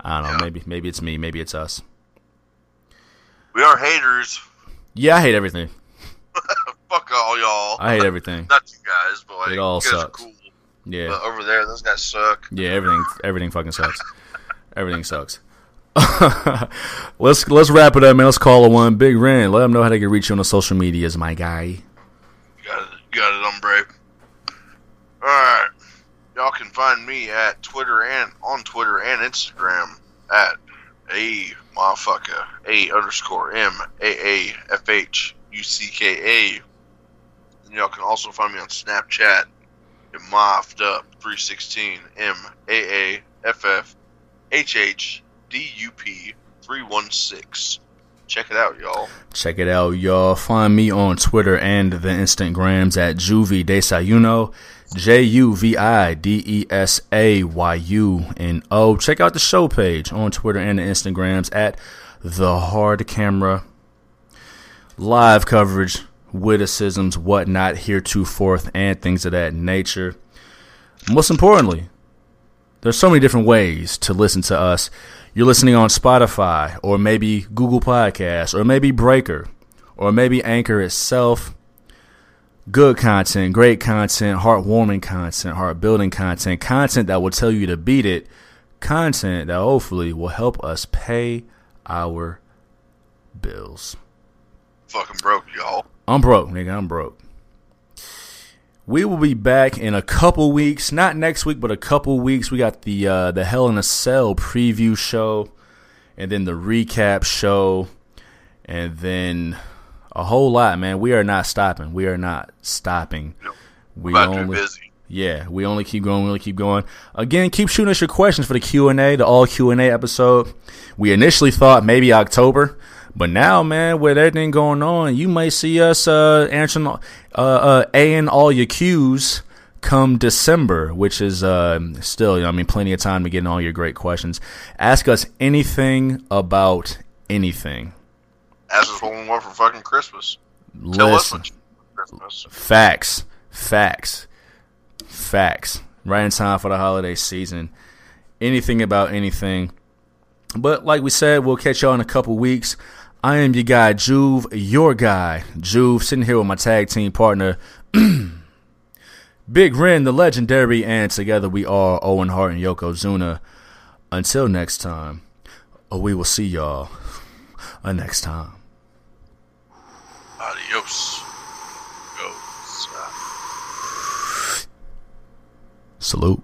I don't know. Yeah. Maybe maybe it's me. Maybe it's us. We are haters. Yeah, I hate everything. Fuck all y'all. I hate everything. Not you guys, but like It all you guys sucks. are cool. Yeah, But over there, those guys suck. yeah. Everything everything fucking sucks. Everything sucks. let's let's wrap it up, man. Let's call it one. Big Ren. Let them know how they can reach you on the social medias, my guy. You got it, you got it, hombre. All right, y'all can find me at Twitter and on Twitter and Instagram at a motherfucker a underscore m a a f h u c k a. Y'all can also find me on Snapchat at moffed up three sixteen m a a f f h h d u p three one six. Check it out, y'all. Check it out, y'all. Find me on Twitter and the Instagrams at Juvie Desayuno, J U V I D E S A Y U N O. Check out the show page on Twitter and the Instagrams at The Hard Camera. Live coverage, witticisms, whatnot, heretofore, and things of that nature. Most importantly, there's so many different ways to listen to us. You're listening on Spotify, or maybe Google Podcasts, or maybe Breaker, or maybe Anchor itself. Good content, great content, heartwarming content, heart building content, content that will tell you to beat it, content that hopefully will help us pay our bills. Fucking broke, y'all. I'm broke, nigga. I'm broke. We will be back in a couple weeks. Not next week, but a couple weeks. We got the uh, the Hell in a Cell preview show, and then the recap show. and then a whole lot, man. We are not stopping. We are not stopping. Nope. We About to be only, busy. yeah, we only keep going. We only keep going. Again, keep shooting us your questions for the Q and A, the all Q and A episode. We initially thought maybe October, but now, man, with everything going on, you might see us uh, answering uh, uh, A in all your Qs come December, which is uh, still, you know, I mean, plenty of time to get in all your great questions. Ask us anything about anything. Ask us what we want for fucking Christmas. Tell us Listen. what you want for Christmas. Facts. Facts. Facts. Right in time for the holiday season. Anything about anything. But like we said, we'll catch y'all in a couple weeks. I am your guy, Juve, your guy, Juve, sitting here with my tag team partner, Big Ren, the legendary, and together we are Owen Hart and Yokozuna. Until next time, we will see y'all uh, next time. Adios. Salute.